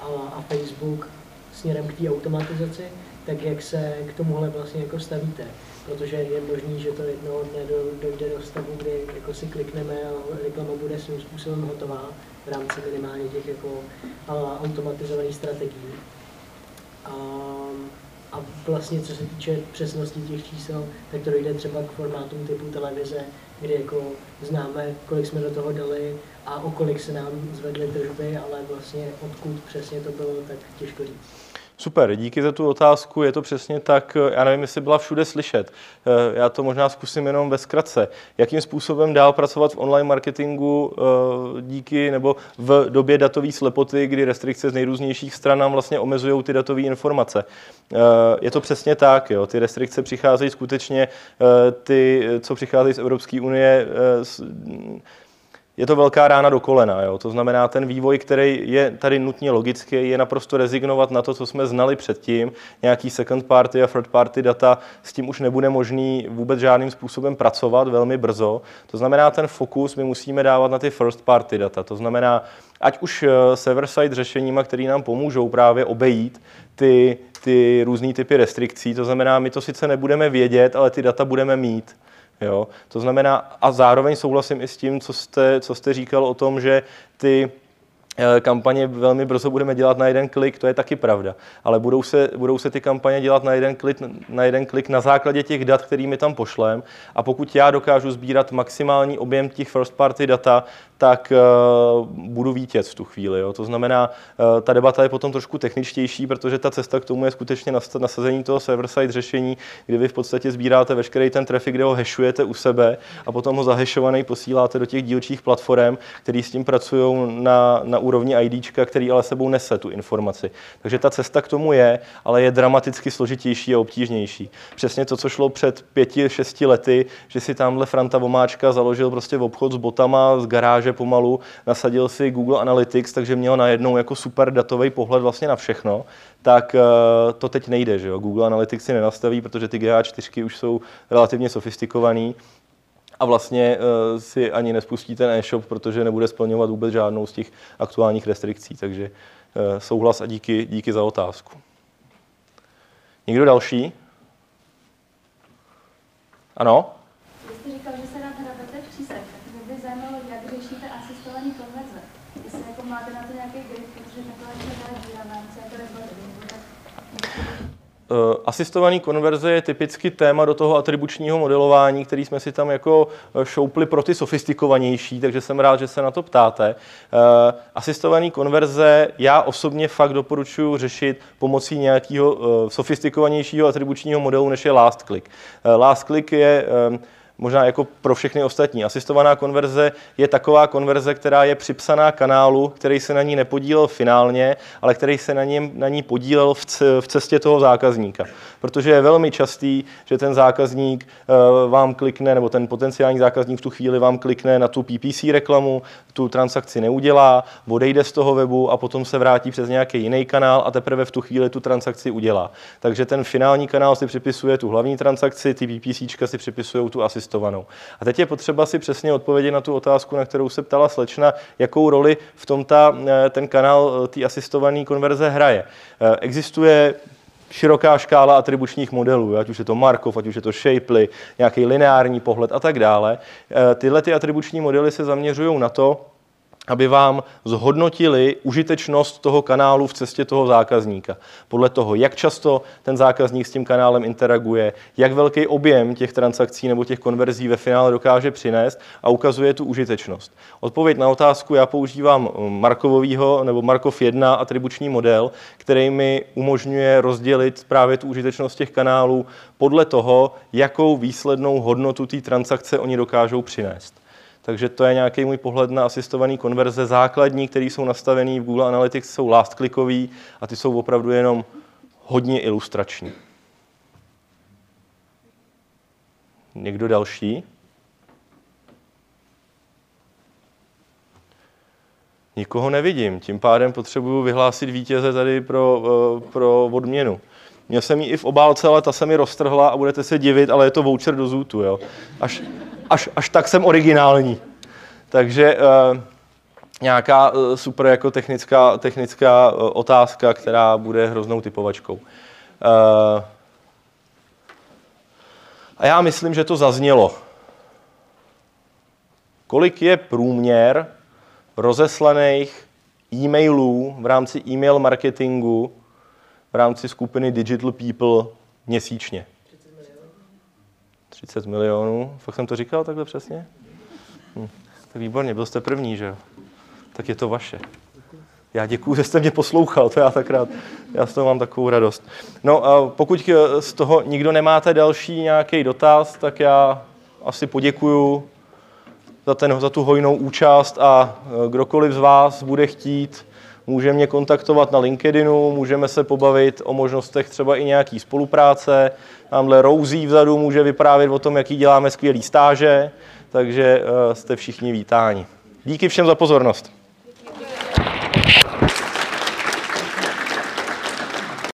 a, a Facebook směrem k té automatizaci, tak jak se k tomuhle vlastně jako stavíte? Protože je možný, že to jednoho dne do, dojde do stavu, kdy jako si klikneme a reklama bude svým způsobem hotová v rámci minimálně těch jako a, automatizovaných strategií. Um, a vlastně co se týče přesnosti těch čísel, tak to dojde třeba k formátům typu televize, kdy jako známe, kolik jsme do toho dali a o kolik se nám zvedly tržby, ale vlastně odkud přesně to bylo, tak těžko říct. Super, díky za tu otázku, je to přesně tak, já nevím, jestli byla všude slyšet, eh, já to možná zkusím jenom ve zkratce. Jakým způsobem dál pracovat v online marketingu eh, díky nebo v době datové slepoty, kdy restrikce z nejrůznějších stran nám vlastně omezují ty datové informace. Eh, je to přesně tak, jo. ty restrikce přicházejí skutečně, ty, co přicházejí z Evropské unie, je to velká rána do kolena. Jo? To znamená, ten vývoj, který je tady nutně logický, je naprosto rezignovat na to, co jsme znali předtím. Nějaký second party a third party data, s tím už nebude možný vůbec žádným způsobem pracovat velmi brzo. To znamená, ten fokus my musíme dávat na ty first party data. To znamená, ať už eh, server-side řešeníma, které nám pomůžou právě obejít ty, ty různé typy restrikcí. To znamená, my to sice nebudeme vědět, ale ty data budeme mít. Jo? To znamená, a zároveň souhlasím i s tím, co jste, co jste říkal o tom, že ty kampaně velmi brzo budeme dělat na jeden klik, to je taky pravda. Ale budou se, budou se ty kampaně dělat na jeden, klik, na jeden klik na základě těch dat, kterými tam pošlem. A pokud já dokážu sbírat maximální objem těch first party data, tak uh, budu vítěz v tu chvíli. Jo. To znamená, uh, ta debata je potom trošku techničtější, protože ta cesta k tomu je skutečně nasazení toho server-side řešení, kdy vy v podstatě sbíráte veškerý ten trafik, kde ho hešujete u sebe a potom ho zahešovaný posíláte do těch dílčích platform, který s tím pracují na, na úrovni ID, který ale sebou nese tu informaci. Takže ta cesta k tomu je, ale je dramaticky složitější a obtížnější. Přesně to, co šlo před pěti, šesti lety, že si tamhle Franta Vomáčka založil prostě v obchod s botama z garáže pomalu, nasadil si Google Analytics, takže měl najednou jako super datový pohled vlastně na všechno, tak eh, to teď nejde. Že jo? Google Analytics si nenastaví, protože ty GA4 už jsou relativně sofistikovaný a vlastně uh, si ani nespustí ten e-shop, protože nebude splňovat vůbec žádnou z těch aktuálních restrikcí. Takže uh, souhlas a díky, díky za otázku. Někdo další? Ano? Vy jste říkal, že se rád hrabete v číslech, tak mě by zajímalo, jak řešíte asistovaný konverze. Jestli jako máte na to nějaký grip, protože takhle jsme dali díra v rámci jako Eh, asistovaný konverze je typicky téma do toho atribučního modelování, který jsme si tam jako eh, šoupli pro ty sofistikovanější, takže jsem rád, že se na to ptáte. Eh, asistovaný konverze já osobně fakt doporučuji řešit pomocí nějakého sofistikovanějšího atribučního modelu, než je last click. Last click je možná jako pro všechny ostatní. Asistovaná konverze je taková konverze, která je připsaná kanálu, který se na ní nepodílel finálně, ale který se na, něm, na ní podílel v cestě toho zákazníka. Protože je velmi častý, že ten zákazník eh, vám klikne, nebo ten potenciální zákazník v tu chvíli vám klikne na tu PPC reklamu, tu transakci neudělá, odejde z toho webu a potom se vrátí přes nějaký jiný kanál a teprve v tu chvíli tu transakci udělá. Takže ten finální kanál si připisuje tu hlavní transakci, ty PPC si připisují tu asistovanou asistovanou. A teď je potřeba si přesně odpovědět na tu otázku, na kterou se ptala slečna, jakou roli v tom ta, eh, ten kanál eh, té asistované konverze hraje. Eh, existuje široká škála atribučních modelů, ať už je to Markov, ať už je to Shapely, nějaký lineární pohled a tak dále. Tyhle ty atribuční modely se zaměřují na to, aby vám zhodnotili užitečnost toho kanálu v cestě toho zákazníka. Podle toho, jak často ten zákazník s tím kanálem interaguje, jak velký objem těch transakcí nebo těch konverzí ve finále dokáže přinést a ukazuje tu užitečnost. Odpověď na otázku, já používám Markovovýho nebo Markov 1 atribuční model, který mi umožňuje rozdělit právě tu užitečnost těch kanálů podle toho, jakou výslednou hodnotu té transakce oni dokážou přinést. Takže to je nějaký můj pohled na asistované konverze. Základní, které jsou nastavené v Google Analytics, jsou last clickový a ty jsou opravdu jenom hodně ilustrační. Někdo další? Nikoho nevidím, tím pádem potřebuju vyhlásit vítěze tady pro, eh, pro odměnu. Měl jsem ji i v obálce, ale ta se mi roztrhla a budete se divit, ale je to voucher do zůtu. Jo. Až, až, až tak jsem originální. Takže uh, nějaká uh, super jako technická, technická uh, otázka, která bude hroznou typovačkou. Uh, a já myslím, že to zaznělo. Kolik je průměr rozeslaných e-mailů v rámci e-mail marketingu v rámci skupiny Digital People měsíčně? 30 milionů. Fakt jsem to říkal takhle přesně? Hm. Tak výborně, byl jste první, že jo? Tak je to vaše. Já děkuji, že jste mě poslouchal, to já tak rád, já z toho mám takovou radost. No a pokud z toho nikdo nemáte další nějaký dotaz, tak já asi poděkuju za, ten, za tu hojnou účast a e, kdokoliv z vás bude chtít, může mě kontaktovat na LinkedInu, můžeme se pobavit o možnostech třeba i nějaký spolupráce. Tamhle Rousí vzadu může vyprávět o tom, jaký děláme skvělý stáže, takže e, jste všichni vítáni. Díky všem za pozornost. Děkujeme.